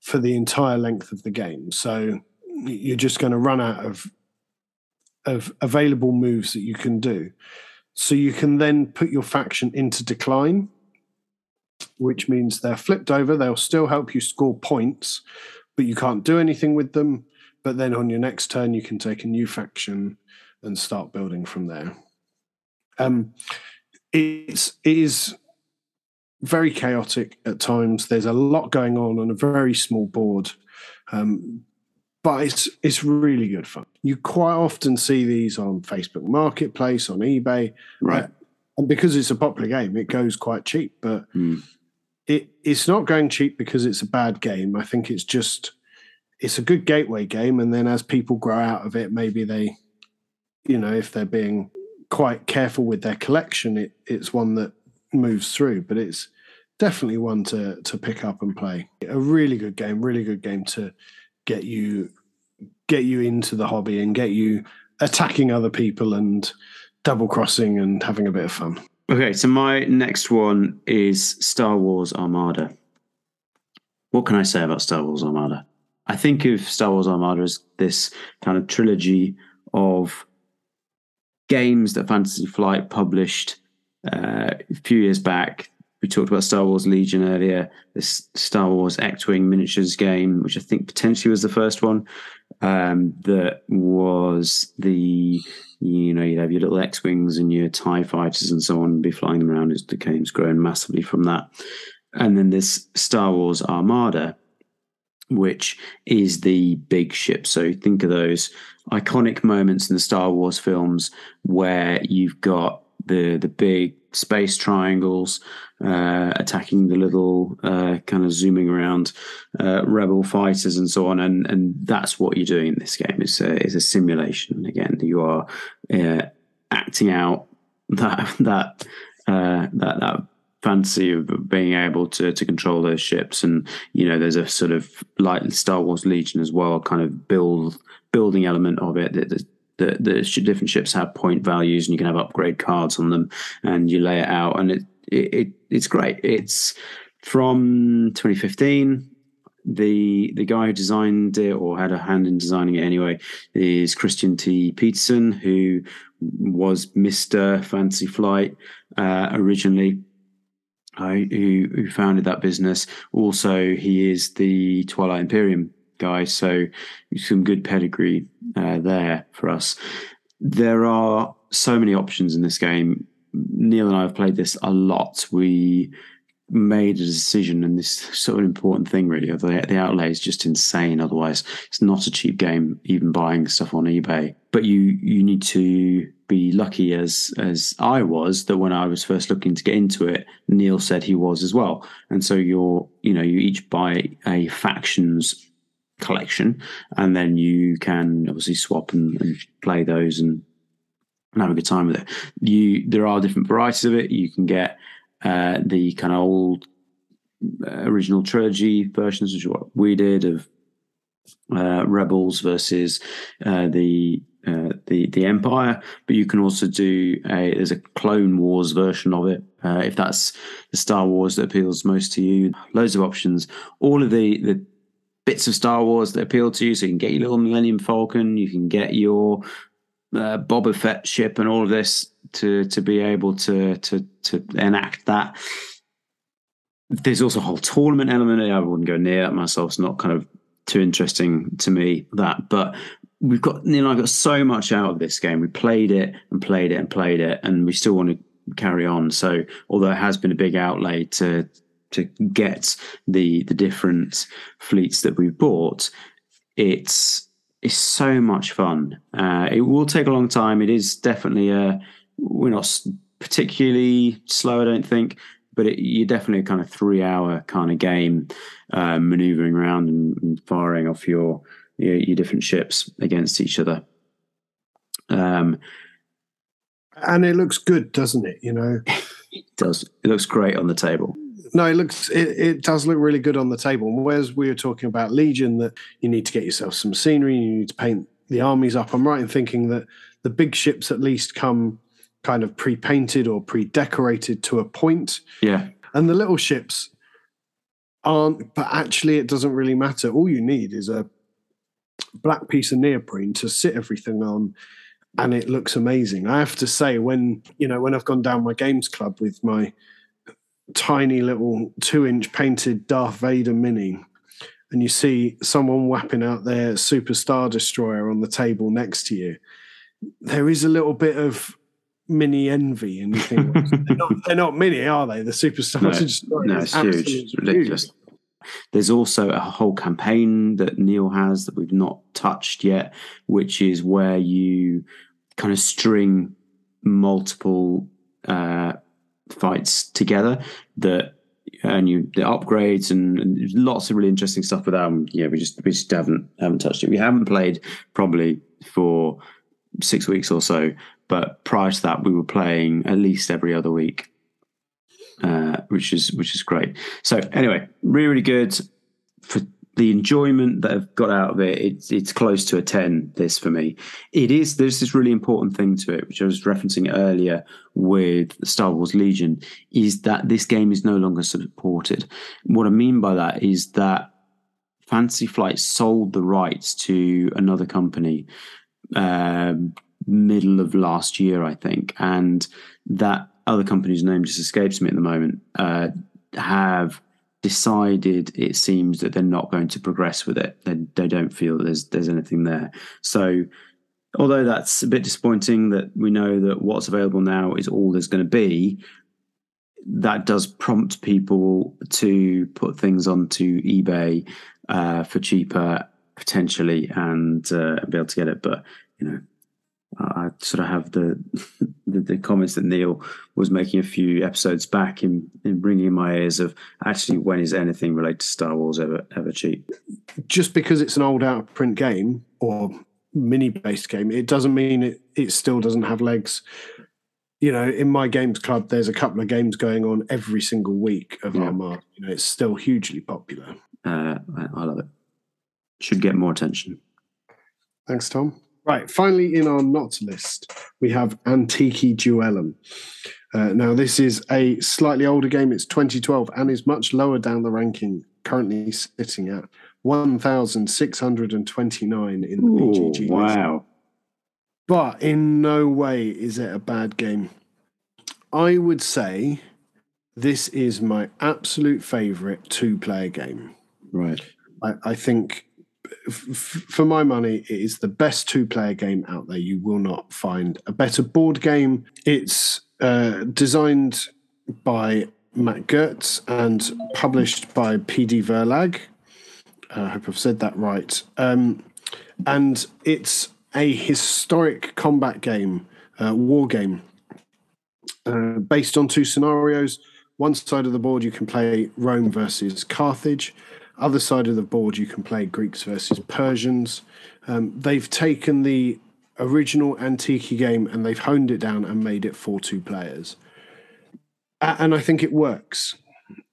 for the entire length of the game. So you're just going to run out of of available moves that you can do. So you can then put your faction into decline, which means they're flipped over. They'll still help you score points, but you can't do anything with them. But then on your next turn, you can take a new faction and start building from there. Um, it's it is very chaotic at times. There's a lot going on on a very small board, um, but it's it's really good fun. You quite often see these on Facebook Marketplace, on eBay, Right. Uh, and because it's a popular game, it goes quite cheap. But Mm. It it's not going cheap because it's a bad game. I think it's just it's a good gateway game, and then as people grow out of it, maybe they, you know, if they're being quite careful with their collection, it it's one that moves through. But it's definitely one to to pick up and play. A really good game, really good game to get you get you into the hobby and get you attacking other people and double crossing and having a bit of fun. Okay, so my next one is Star Wars Armada. What can I say about Star Wars Armada? I think of Star Wars Armada as this kind of trilogy of games that Fantasy Flight published uh, a few years back, we talked about Star Wars Legion earlier. This Star Wars X-wing miniatures game, which I think potentially was the first one, um, that was the you know you'd have your little X-wings and your Tie fighters and so on, be flying them around. As the game's grown massively from that, and then this Star Wars Armada, which is the big ship. So think of those iconic moments in the Star Wars films where you've got the the big space triangles uh, attacking the little uh, kind of zooming around uh, rebel fighters and so on, and and that's what you're doing in this game. It's a, a simulation. Again, you are uh, acting out that that uh, that that fantasy of being able to to control those ships and you know there's a sort of like Star Wars Legion as well kind of build building element of it that the, the different ships have point values and you can have upgrade cards on them and you lay it out and it, it, it it's great. It's from 2015 the the guy who designed it or had a hand in designing it anyway is Christian T. Petersen, who was Mr Fantasy Flight uh, originally. Who, who founded that business. Also, he is the Twilight Imperium guy, so some good pedigree uh, there for us. There are so many options in this game. Neil and I have played this a lot. We made a decision, and this is sort of important thing, really. The, the outlay is just insane. Otherwise, it's not a cheap game, even buying stuff on eBay. But you you need to be lucky, as as I was, that when I was first looking to get into it, Neil said he was as well. And so you're you know you each buy a factions collection, and then you can obviously swap and, and play those and and have a good time with it. You there are different varieties of it. You can get uh, the kind of old uh, original trilogy versions, which is what we did of uh, Rebels versus uh, the uh, the the Empire. But you can also do a there's a Clone Wars version of it uh, if that's the Star Wars that appeals most to you. Loads of options. All of the the bits of Star Wars that appeal to you. So you can get your little Millennium Falcon, you can get your uh, Boba Fett ship, and all of this to to be able to to to enact that. There's also a whole tournament element. I wouldn't go near that myself. It's not kind of too interesting to me that, but we've got you know I got so much out of this game. We played it and played it and played it, and we still want to carry on. So although it has been a big outlay to to get the the different fleets that we've bought, it's it's so much fun. Uh, it will take a long time. It is definitely a we're not particularly slow, I don't think, but it, you're definitely a kind of three hour kind of game, uh, maneuvering around and, and, firing off your, your, your different ships against each other. Um, and it looks good, doesn't it? You know, it does. It looks great on the table no, it looks it, it does look really good on the table. Whereas we were talking about Legion, that you need to get yourself some scenery, you need to paint the armies up. I'm right in thinking that the big ships at least come kind of pre-painted or pre-decorated to a point. Yeah. And the little ships aren't, but actually it doesn't really matter. All you need is a black piece of neoprene to sit everything on and it looks amazing. I have to say, when you know, when I've gone down my games club with my tiny little two inch painted Darth Vader mini, and you see someone whapping out their Super Star Destroyer on the table next to you, there is a little bit of mini envy, and you think they're, not, they're, not, mini, are they? The Super Star no, Destroyer, no, it's huge, it's ridiculous. There's also a whole campaign that Neil has that we've not touched yet, which is where you kind of string multiple uh, fights together that and you the upgrades and, and, lots of really interesting stuff with them. Yeah, we just we just haven't haven't touched it. We haven't played probably for six weeks or so, but prior to that, we were playing at least every other week, uh, which is which is great. So anyway, really really good the enjoyment that I've got out of it, it's it's close to a ten. This for me, it is. There's this really important thing to it, which I was referencing earlier with Star Wars Legion, is that this game is no longer supported. What I mean by that is that Fantasy Flight sold the rights to another company uh, middle of last year, I think, and that other company's name just escapes me at the moment, uh, have decided it seems that they're not going to progress with it. They, they don't feel there's there's anything there. So although that's a bit disappointing that we know that what's available now is all there's going to be, that does prompt people to put things onto eBay uh, for cheaper potentially and uh, be able to get it. But you know, I sort of have the, the, the comments that Neil was making a few episodes back in in bringing in my ears of actually when is anything related to Star Wars ever ever cheap? Just because it's an old out of print game or mini based game, it doesn't mean it it still doesn't have legs. You know, in my games club, there's a couple of games going on every single week of Yeah. Armada. You know, it's still hugely popular. Uh, I love it. Should get more attention. Thanks, Tom. Right, finally in our not list, we have Antike Duellum. Uh, now, this is a slightly older game. It's 2012 and is much lower down the ranking, currently sitting at 1,629 in the BGG. list. wow. But in no way is it a bad game. I would say this is my absolute favorite two player game. Right. I, I think, for my money, it is the best two player game out there. You will not find a better board game. It's uh, designed by Mac Gerdts and published by PD Verlag. Uh, I hope I've said that right. Um, and it's a historic combat game, uh, war game, uh, based on two scenarios. One side of the board, you can play Rome versus Carthage. Other side of the board, you can play Greeks versus Persians. Um, they've taken the original Antike game and they've honed it down and made it for two players. And I think it works.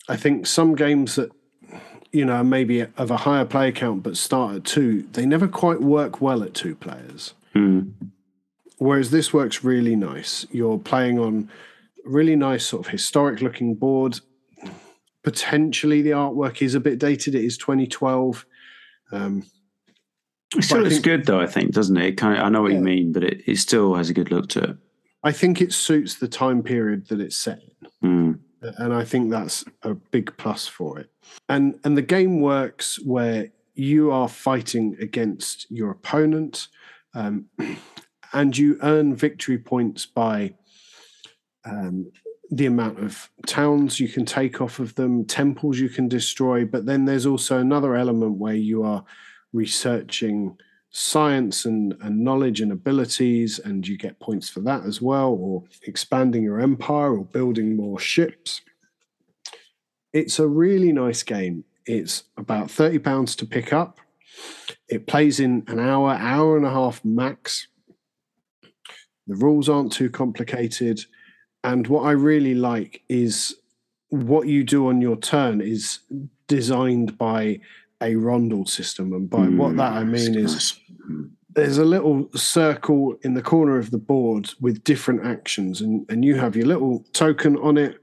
I think some games that you know maybe of a higher player count but start at two, they never quite work well at two players. Hmm. Whereas this works really nice. You're playing on really nice sort of historic looking board. Potentially the artwork is a bit dated. It is 2012. Um, It still looks think- good though. I think doesn't it? it kind of. I know what Yeah. you mean, but it, it still has a good look to it. I think it suits the time period that it's set in. Hmm. and I think that's a big plus for it. And and the game works where you are fighting against your opponent, um, and you earn victory points by um, the amount of towns you can take off of them, temples you can destroy. But then there's also another element where you are researching science and, and knowledge and abilities, and you get points for that as well, or expanding your empire or building more ships. It's a really nice game. It's about £30 to pick up. It plays in an hour, hour and a half max. The rules aren't too complicated. And what I really like is what you do on your turn is designed by a rondel system. And by what that I mean is Nice. Hmm. there's a little circle in the corner of the board with different actions and, and you have your little token on it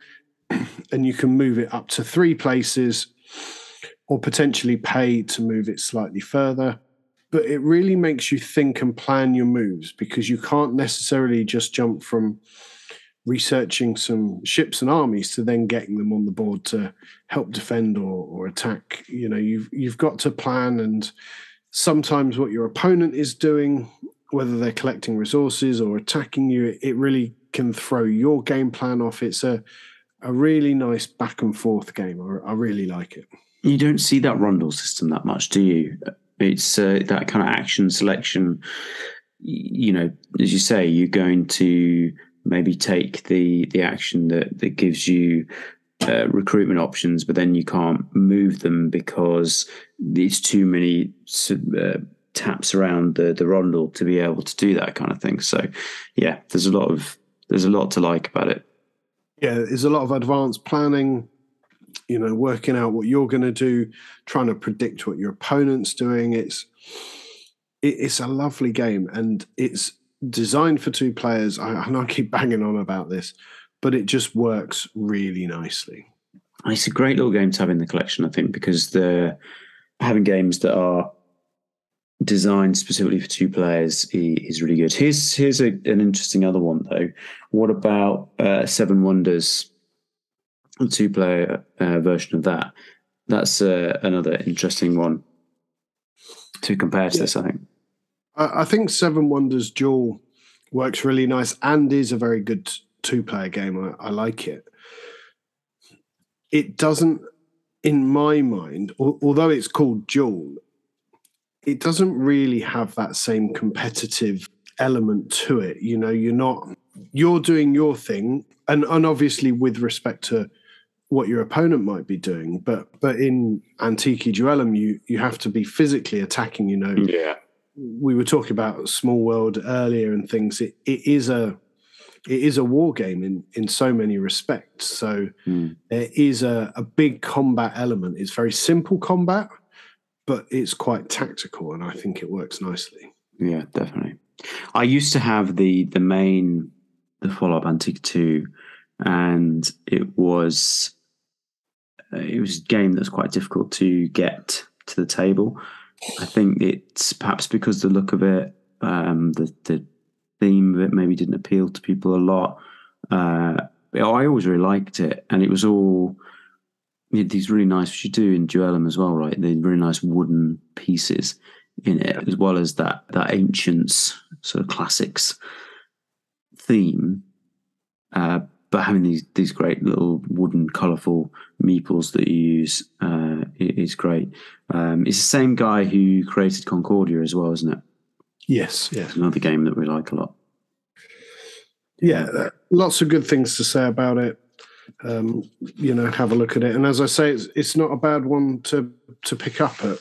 and you can move it up to three places or potentially pay to move it slightly further but it really makes you think and plan your moves because you can't necessarily just jump from researching some ships and armies to then getting them on the board to help defend or, or attack you know you've you've got to plan and sometimes what your opponent is doing, whether they're collecting resources or attacking you, it, really can throw your game plan off. It's a a really nice back and forth game. I, I really like it. You don't see that rondel system that much, do you? It's uh, that kind of action selection. You know, as you say, you're going to maybe take the the action that that gives you uh, recruitment options, but then you can't move them because it's too many uh, taps around the the rondel to be able to do that kind of thing. So, yeah, there's a lot of there's a lot to like about it. Yeah, there's a lot of advanced planning. You know, working out what you're going to do, trying to predict what your opponent's doing. It's it's a lovely game, and it's designed for two players. I, I I keep banging on about this, but it just works really nicely. It's a great little game to have in the collection, I think, because the having games that are designed specifically for two players is really good. Here's here's a, an interesting other one though. What about uh, Seven Wonders, a two player uh, version of that? That's uh, another interesting one to compare to yeah. this. I think. I, think Seven Wonders Duel works really nice and is a very good two player game. I, I like it. It doesn't, in my mind, although it's called Duel, it doesn't really have that same competitive element to it. You know, you're not you're doing your thing, and and obviously with respect to what your opponent might be doing, but but in Antike Duellum, you you have to be physically attacking. You know, yeah. We were talking about Small World earlier and things. It it is a it is a war game in in so many respects. So mm. there is a, a big combat element. It's very simple combat, but it's quite tactical, and I think it works nicely. Yeah, definitely. I used to have the the main the follow up Antike Two, and it was it was a game that's quite difficult to get to the table. I think it's perhaps because the look of it, um, the the theme of it maybe didn't appeal to people a lot. Uh, I always really liked it, and it was all these really nice, which you do in Duellum as well, right? The really nice wooden pieces in it, as well as that that ancients sort of classics theme. Uh, but having these these great little wooden, colourful meeples that you use uh, is great. Um, it's the same guy who created Concordia as well, isn't it? Yes, yeah. another game that we like a lot. Yeah, uh, lots of good things to say about it um, you know, have a look at it. And as I say, it's, it's not a bad one to to pick up at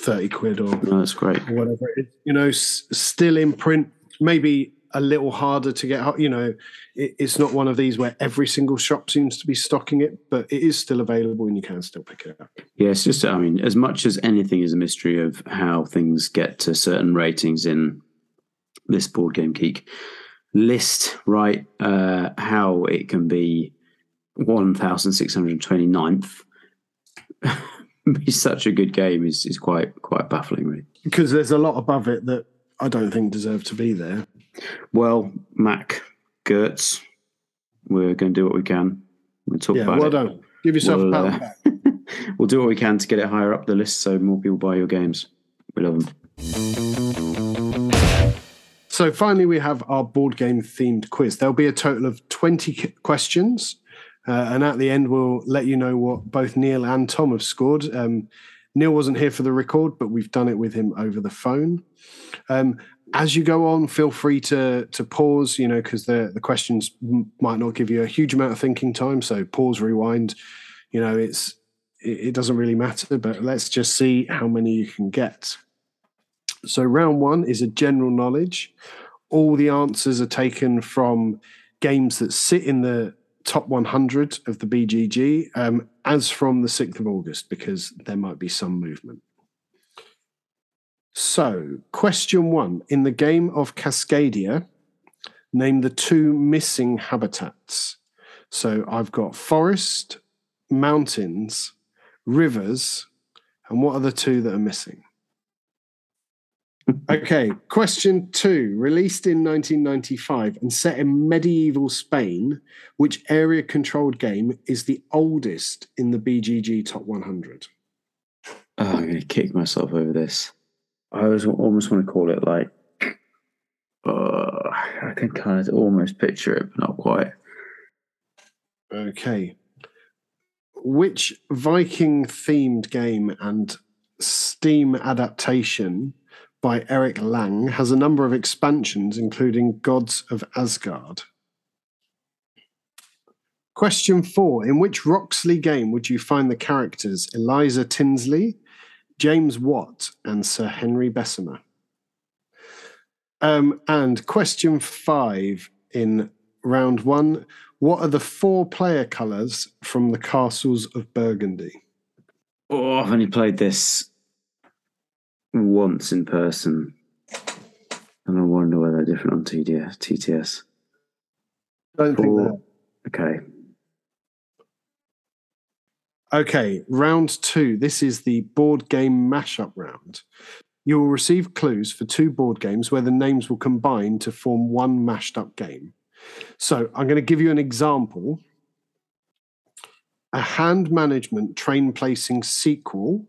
thirty quid or no, that's great. Or whatever. It, you know, s- still in print, maybe a little harder to get. You know, it, it's not one of these where every single shop seems to be stocking it, but it is still available and you can still pick it up. Yeah, it's just. I mean, as much as anything is a mystery of how things get to certain ratings in this board game geek list, right? Uh, how it can be 1629th be such a good game is is quite quite baffling really because there's a lot above it that I don't think deserve to be there. Well, Mac Gerdts, we're going to do what we can. We'll talk yeah, about well it. done. Give yourself we'll, a pat uh, we'll do what we can to get it higher up the list so more people buy your games. We love them. So finally, we have our board game themed quiz. There'll be a total of 20 questions. Uh, and at the end, we'll let you know what both Neil and Tom have scored. Um, Neil wasn't here for the record, but we've done it with him over the phone. Um, as you go on, feel free to to pause, you know, because the the questions might not give you a huge amount of thinking time. So pause, rewind. You know, it's it, it doesn't really matter. But let's just see how many you can get. So round one is a general knowledge. All the answers are taken from games that sit in the top 100 of the BGG um, as from the 6th of August, because there might be some movement. So, question one In the game of Cascadia, name the two missing habitats. So, I've got forest, mountains, rivers, and what are the two that are missing? okay, question two. Released in 1995 and set in medieval Spain, which area controlled game is the oldest in the BGG Top 100? Oh, I'm going to kick myself over this. I always, almost want to call it like, uh, I can kind of almost picture it, but not quite. Okay. Which Viking themed game and Steam adaptation by Eric Lang has a number of expansions, including Gods of Asgard. Question four In which Roxley game would you find the characters Eliza Tinsley, James Watt, and Sir Henry Bessemer? Um, and question five in round one What are the four player colours from the castles of Burgundy? Oh, I've only played this once in person, and I wonder whether they're different on TDS, TTS. Don't think that. Okay. Okay, round two. This is the board game mashup round. You will receive clues for two board games where the names will combine to form one mashed up game. So I'm going to give you an example. A hand management train placing sequel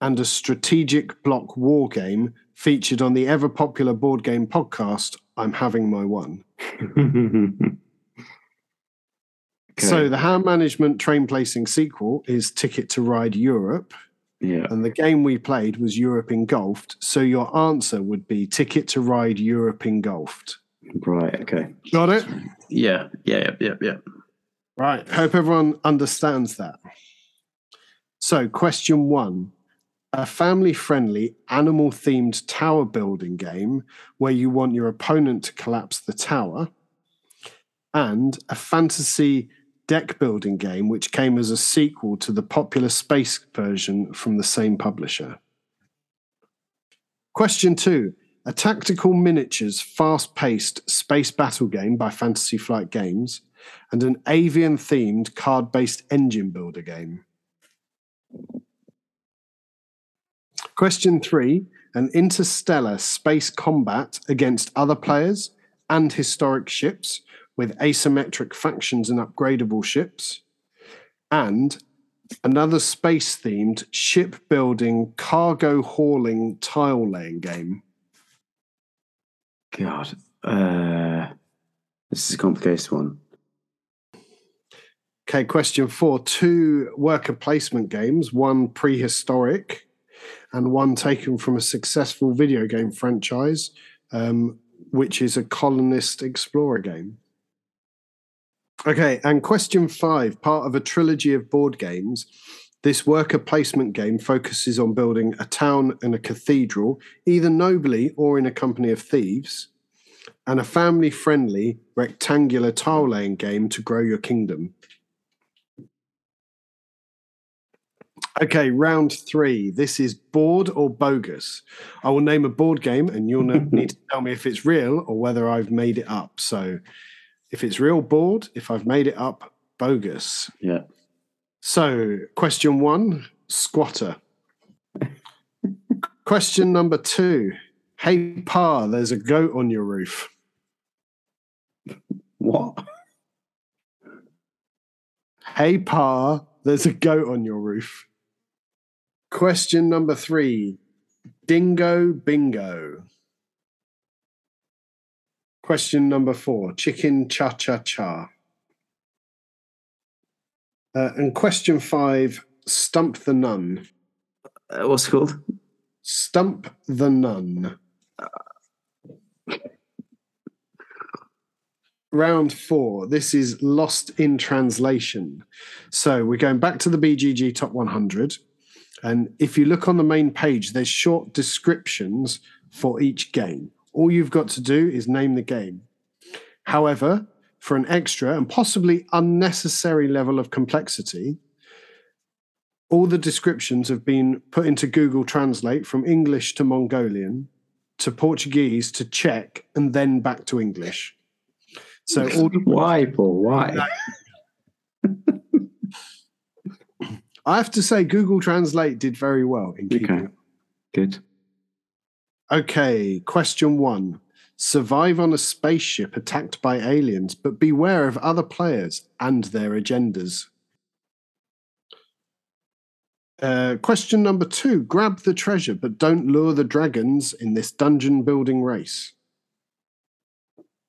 and a strategic block war game featured on the ever popular board game podcast, I'm Having My One. Okay. So the hand management train placing sequel is Ticket to Ride Europe, yeah. and the game we played was Europe Engulfed. So your answer would be Ticket to Ride Europe Engulfed. Right. Okay. Got it? Yeah. Yeah. Yeah. Yeah. Yeah. Right. Hope everyone understands that. So, question one a family friendly, animal themed tower building game where you want your opponent to collapse the tower, and a fantasy deck building game which came as a sequel to the popular space version from the same publisher. Question two a tactical miniatures, fast paced space battle game by Fantasy Flight Games, and an avian themed card based engine builder game. Question three an interstellar space combat against other players and historic ships with asymmetric factions and upgradable ships, and another space themed shipbuilding cargo hauling tile laying game. God. Uh, this is a complicated one. Okay, question four. Two worker placement games, one prehistoric and one taken from a successful video game franchise, um, which is a colonist explorer game. Okay, and question five, part of a trilogy of board games. This worker placement game focuses on building a town and a cathedral, either nobly or in a company of thieves, and a family friendly rectangular tile laying game to grow your kingdom. Okay, round three. This is board or bogus. I will name a board game and you'll need to tell me if it's real or whether I've made it up. So if it's real, bored. If I've made it up, bogus. Yeah. So, question one squatter. question number two Hey, Pa, there's a goat on your roof. What? Hey, Pa, there's a goat on your roof. Question number three Dingo Bingo. Question number four Chicken Cha Cha Cha. Uh, and question five Stump the Nun. Uh, what's it called? Stump the Nun. Round four. This is lost in translation. So we're going back to the BGG Top 100. And if you look on the main page, there's short descriptions for each game. All you've got to do is name the game. However, for an extra and possibly unnecessary level of complexity, all the descriptions have been put into Google Translate from English to Mongolian to Portuguese to Czech and then back to English. So all Why, Paul? Why? I have to say Google Translate did very well in keeping Okay. Good. Okay, question one. Survive on a spaceship attacked by aliens, but beware of other players and their agendas. Uh, question number two. Grab the treasure, but don't lure the dragons in this dungeon building race.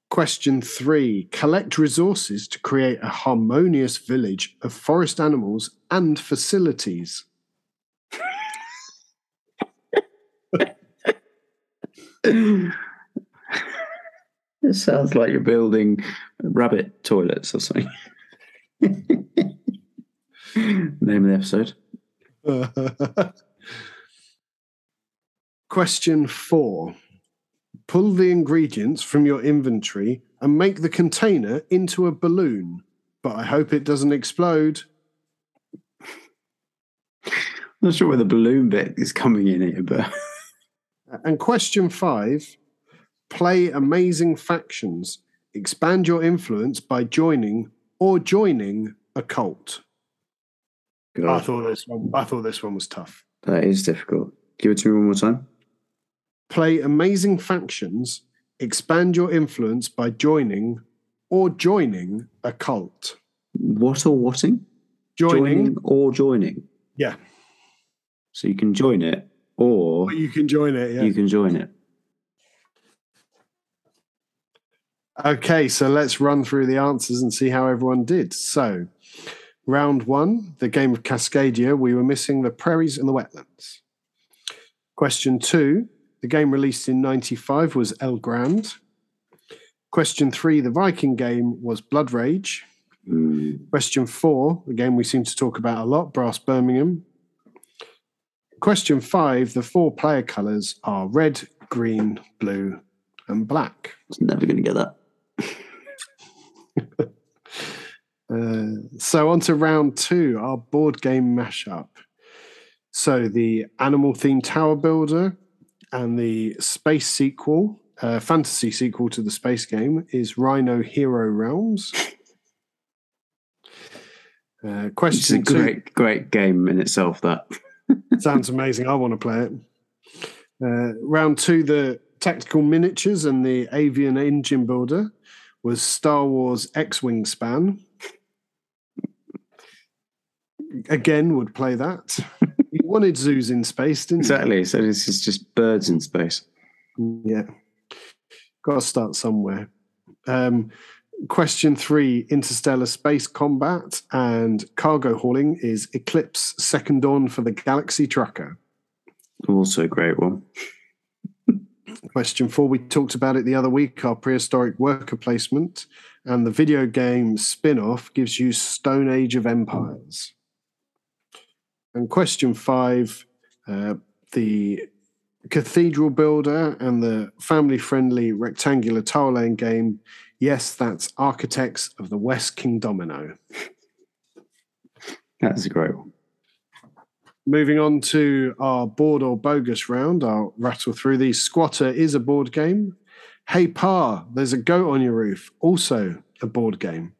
Question three. Collect resources to create a harmonious village of forest animals and facilities. It sounds like you're building rabbit toilets or something. Name of the episode. Question four. Pull the ingredients from your inventory and make the container into a balloon, but I hope it doesn't explode. I'm not sure where the balloon bit is coming in here, but And question five play amazing factions. Expand your influence by joining or joining a cult. I thought this one I thought this one was tough. that is difficult. Give it to me one more time. Play amazing factions, expand your influence by joining or joining a cult. What or whatting? Joining, or joining. yeah. So you can join it or you can join it. Yeah. you can join it. Okay, so let's run through the answers and see how everyone did. So, round one, the game of Cascadia, we were missing the prairies and the wetlands. Question two, the game released in 95 was El Grande. Question three, the Viking game was Blood Rage. Hmm. Question four, the game we seem to talk about a lot, Brass Birmingham. Question five, the four player colours are red, green, blue, and black. I was never going to get that. Uh, so on to round two, our board game mashup. So the animal themed tower builder and the space sequel, uh, fantasy sequel to the space game, is Rhino Hero Realms. Uh, It's a question two great, great game in itself. That sounds amazing. I want to play it. Uh, round two, the tactical miniatures and the avian engine builder was Star Wars X Wing Span. Again, would play that. you wanted zoos in space, didn't exactly. So this is just birds in space. Yeah. Got to start somewhere. Um, question three Interstellar Space Combat and Cargo Hauling is Eclipse Second Dawn for the Galaxy Trucker. Also a great one. Question four, we talked about it the other week, our prehistoric worker placement. And the video game spin off gives you Stone Age of Empires. And question five, uh, the Cathedral Builder and the family friendly rectangular tile laying game. Yes, that's Architects of the West King Domino. That's a great one. Moving on to our board or bogus round, I'll rattle through these. Squatter is a board game. Hey Pa, there's a goat on your roof, also a board game.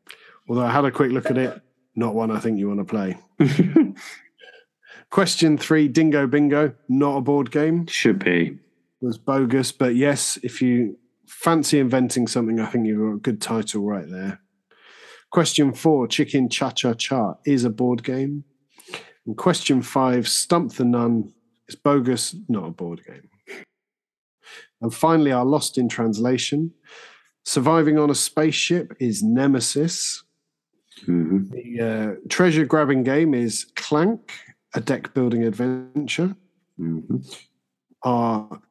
Although I had a quick look at it, not one I think you want to play. Question three, Dingo Bingo, not a board game, Should be. was bogus. But yes, if you fancy inventing something, I think you've got a good title right there. Question four, Chicken Cha Cha Cha is a board game. And question five, Stump the Nun is bogus, not a board game. And finally, our Lost in Translation. Surviving on a spaceship is Nemesis. Mhm. The uh, treasure grabbing game is Clank, a deck building adventure. Mhm. Our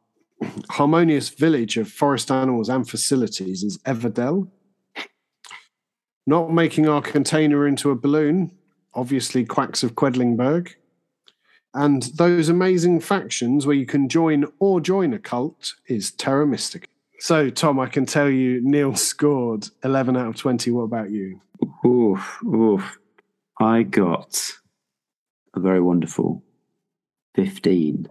harmonious village of forest animals and facilities is Everdell. Not making our container into a balloon, obviously Quacks of Quedlinburg. And those amazing factions where you can join or join a cult is Terra Mystica. So, Tom, I can tell you Neil scored 11 out of 20. What about you? Oof, oof. I got a very wonderful 15.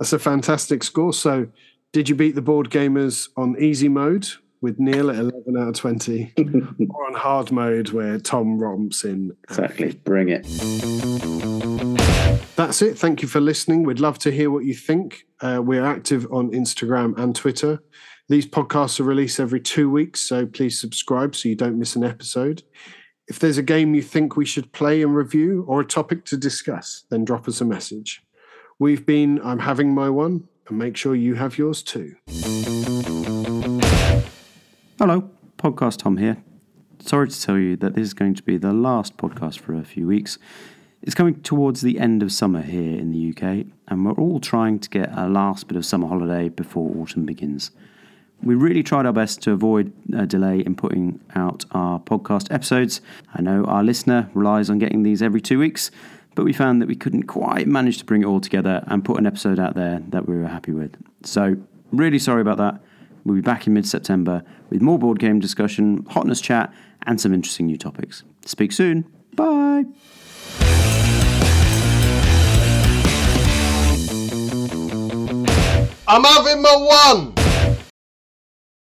That's a fantastic score. So, did you beat the board gamers on easy mode with Neil at 11 out of 20 or on hard mode where Tom romps in? Exactly. Bring it. That's it. Thank you for listening. We'd love to hear what you think. Uh, we're active on Instagram and Twitter. These podcasts are released every two weeks, so please subscribe so you don't miss an episode. If there's a game you think we should play and review or a topic to discuss, then drop us a message. We've been I'm having my one, and make sure you have yours too. Hello, Podcast Tom here. Sorry to tell you that this is going to be the last podcast for a few weeks. It's coming towards the end of summer here in the UK, and we're all trying to get a last bit of summer holiday before autumn begins. We really tried our best to avoid a delay in putting out our podcast episodes. I know our listener relies on getting these every two weeks, but we found that we couldn't quite manage to bring it all together and put an episode out there that we were happy with. So, really sorry about that. We'll be back in mid September with more board game discussion, hotness chat, and some interesting new topics. Speak soon. Bye. I'm having my one!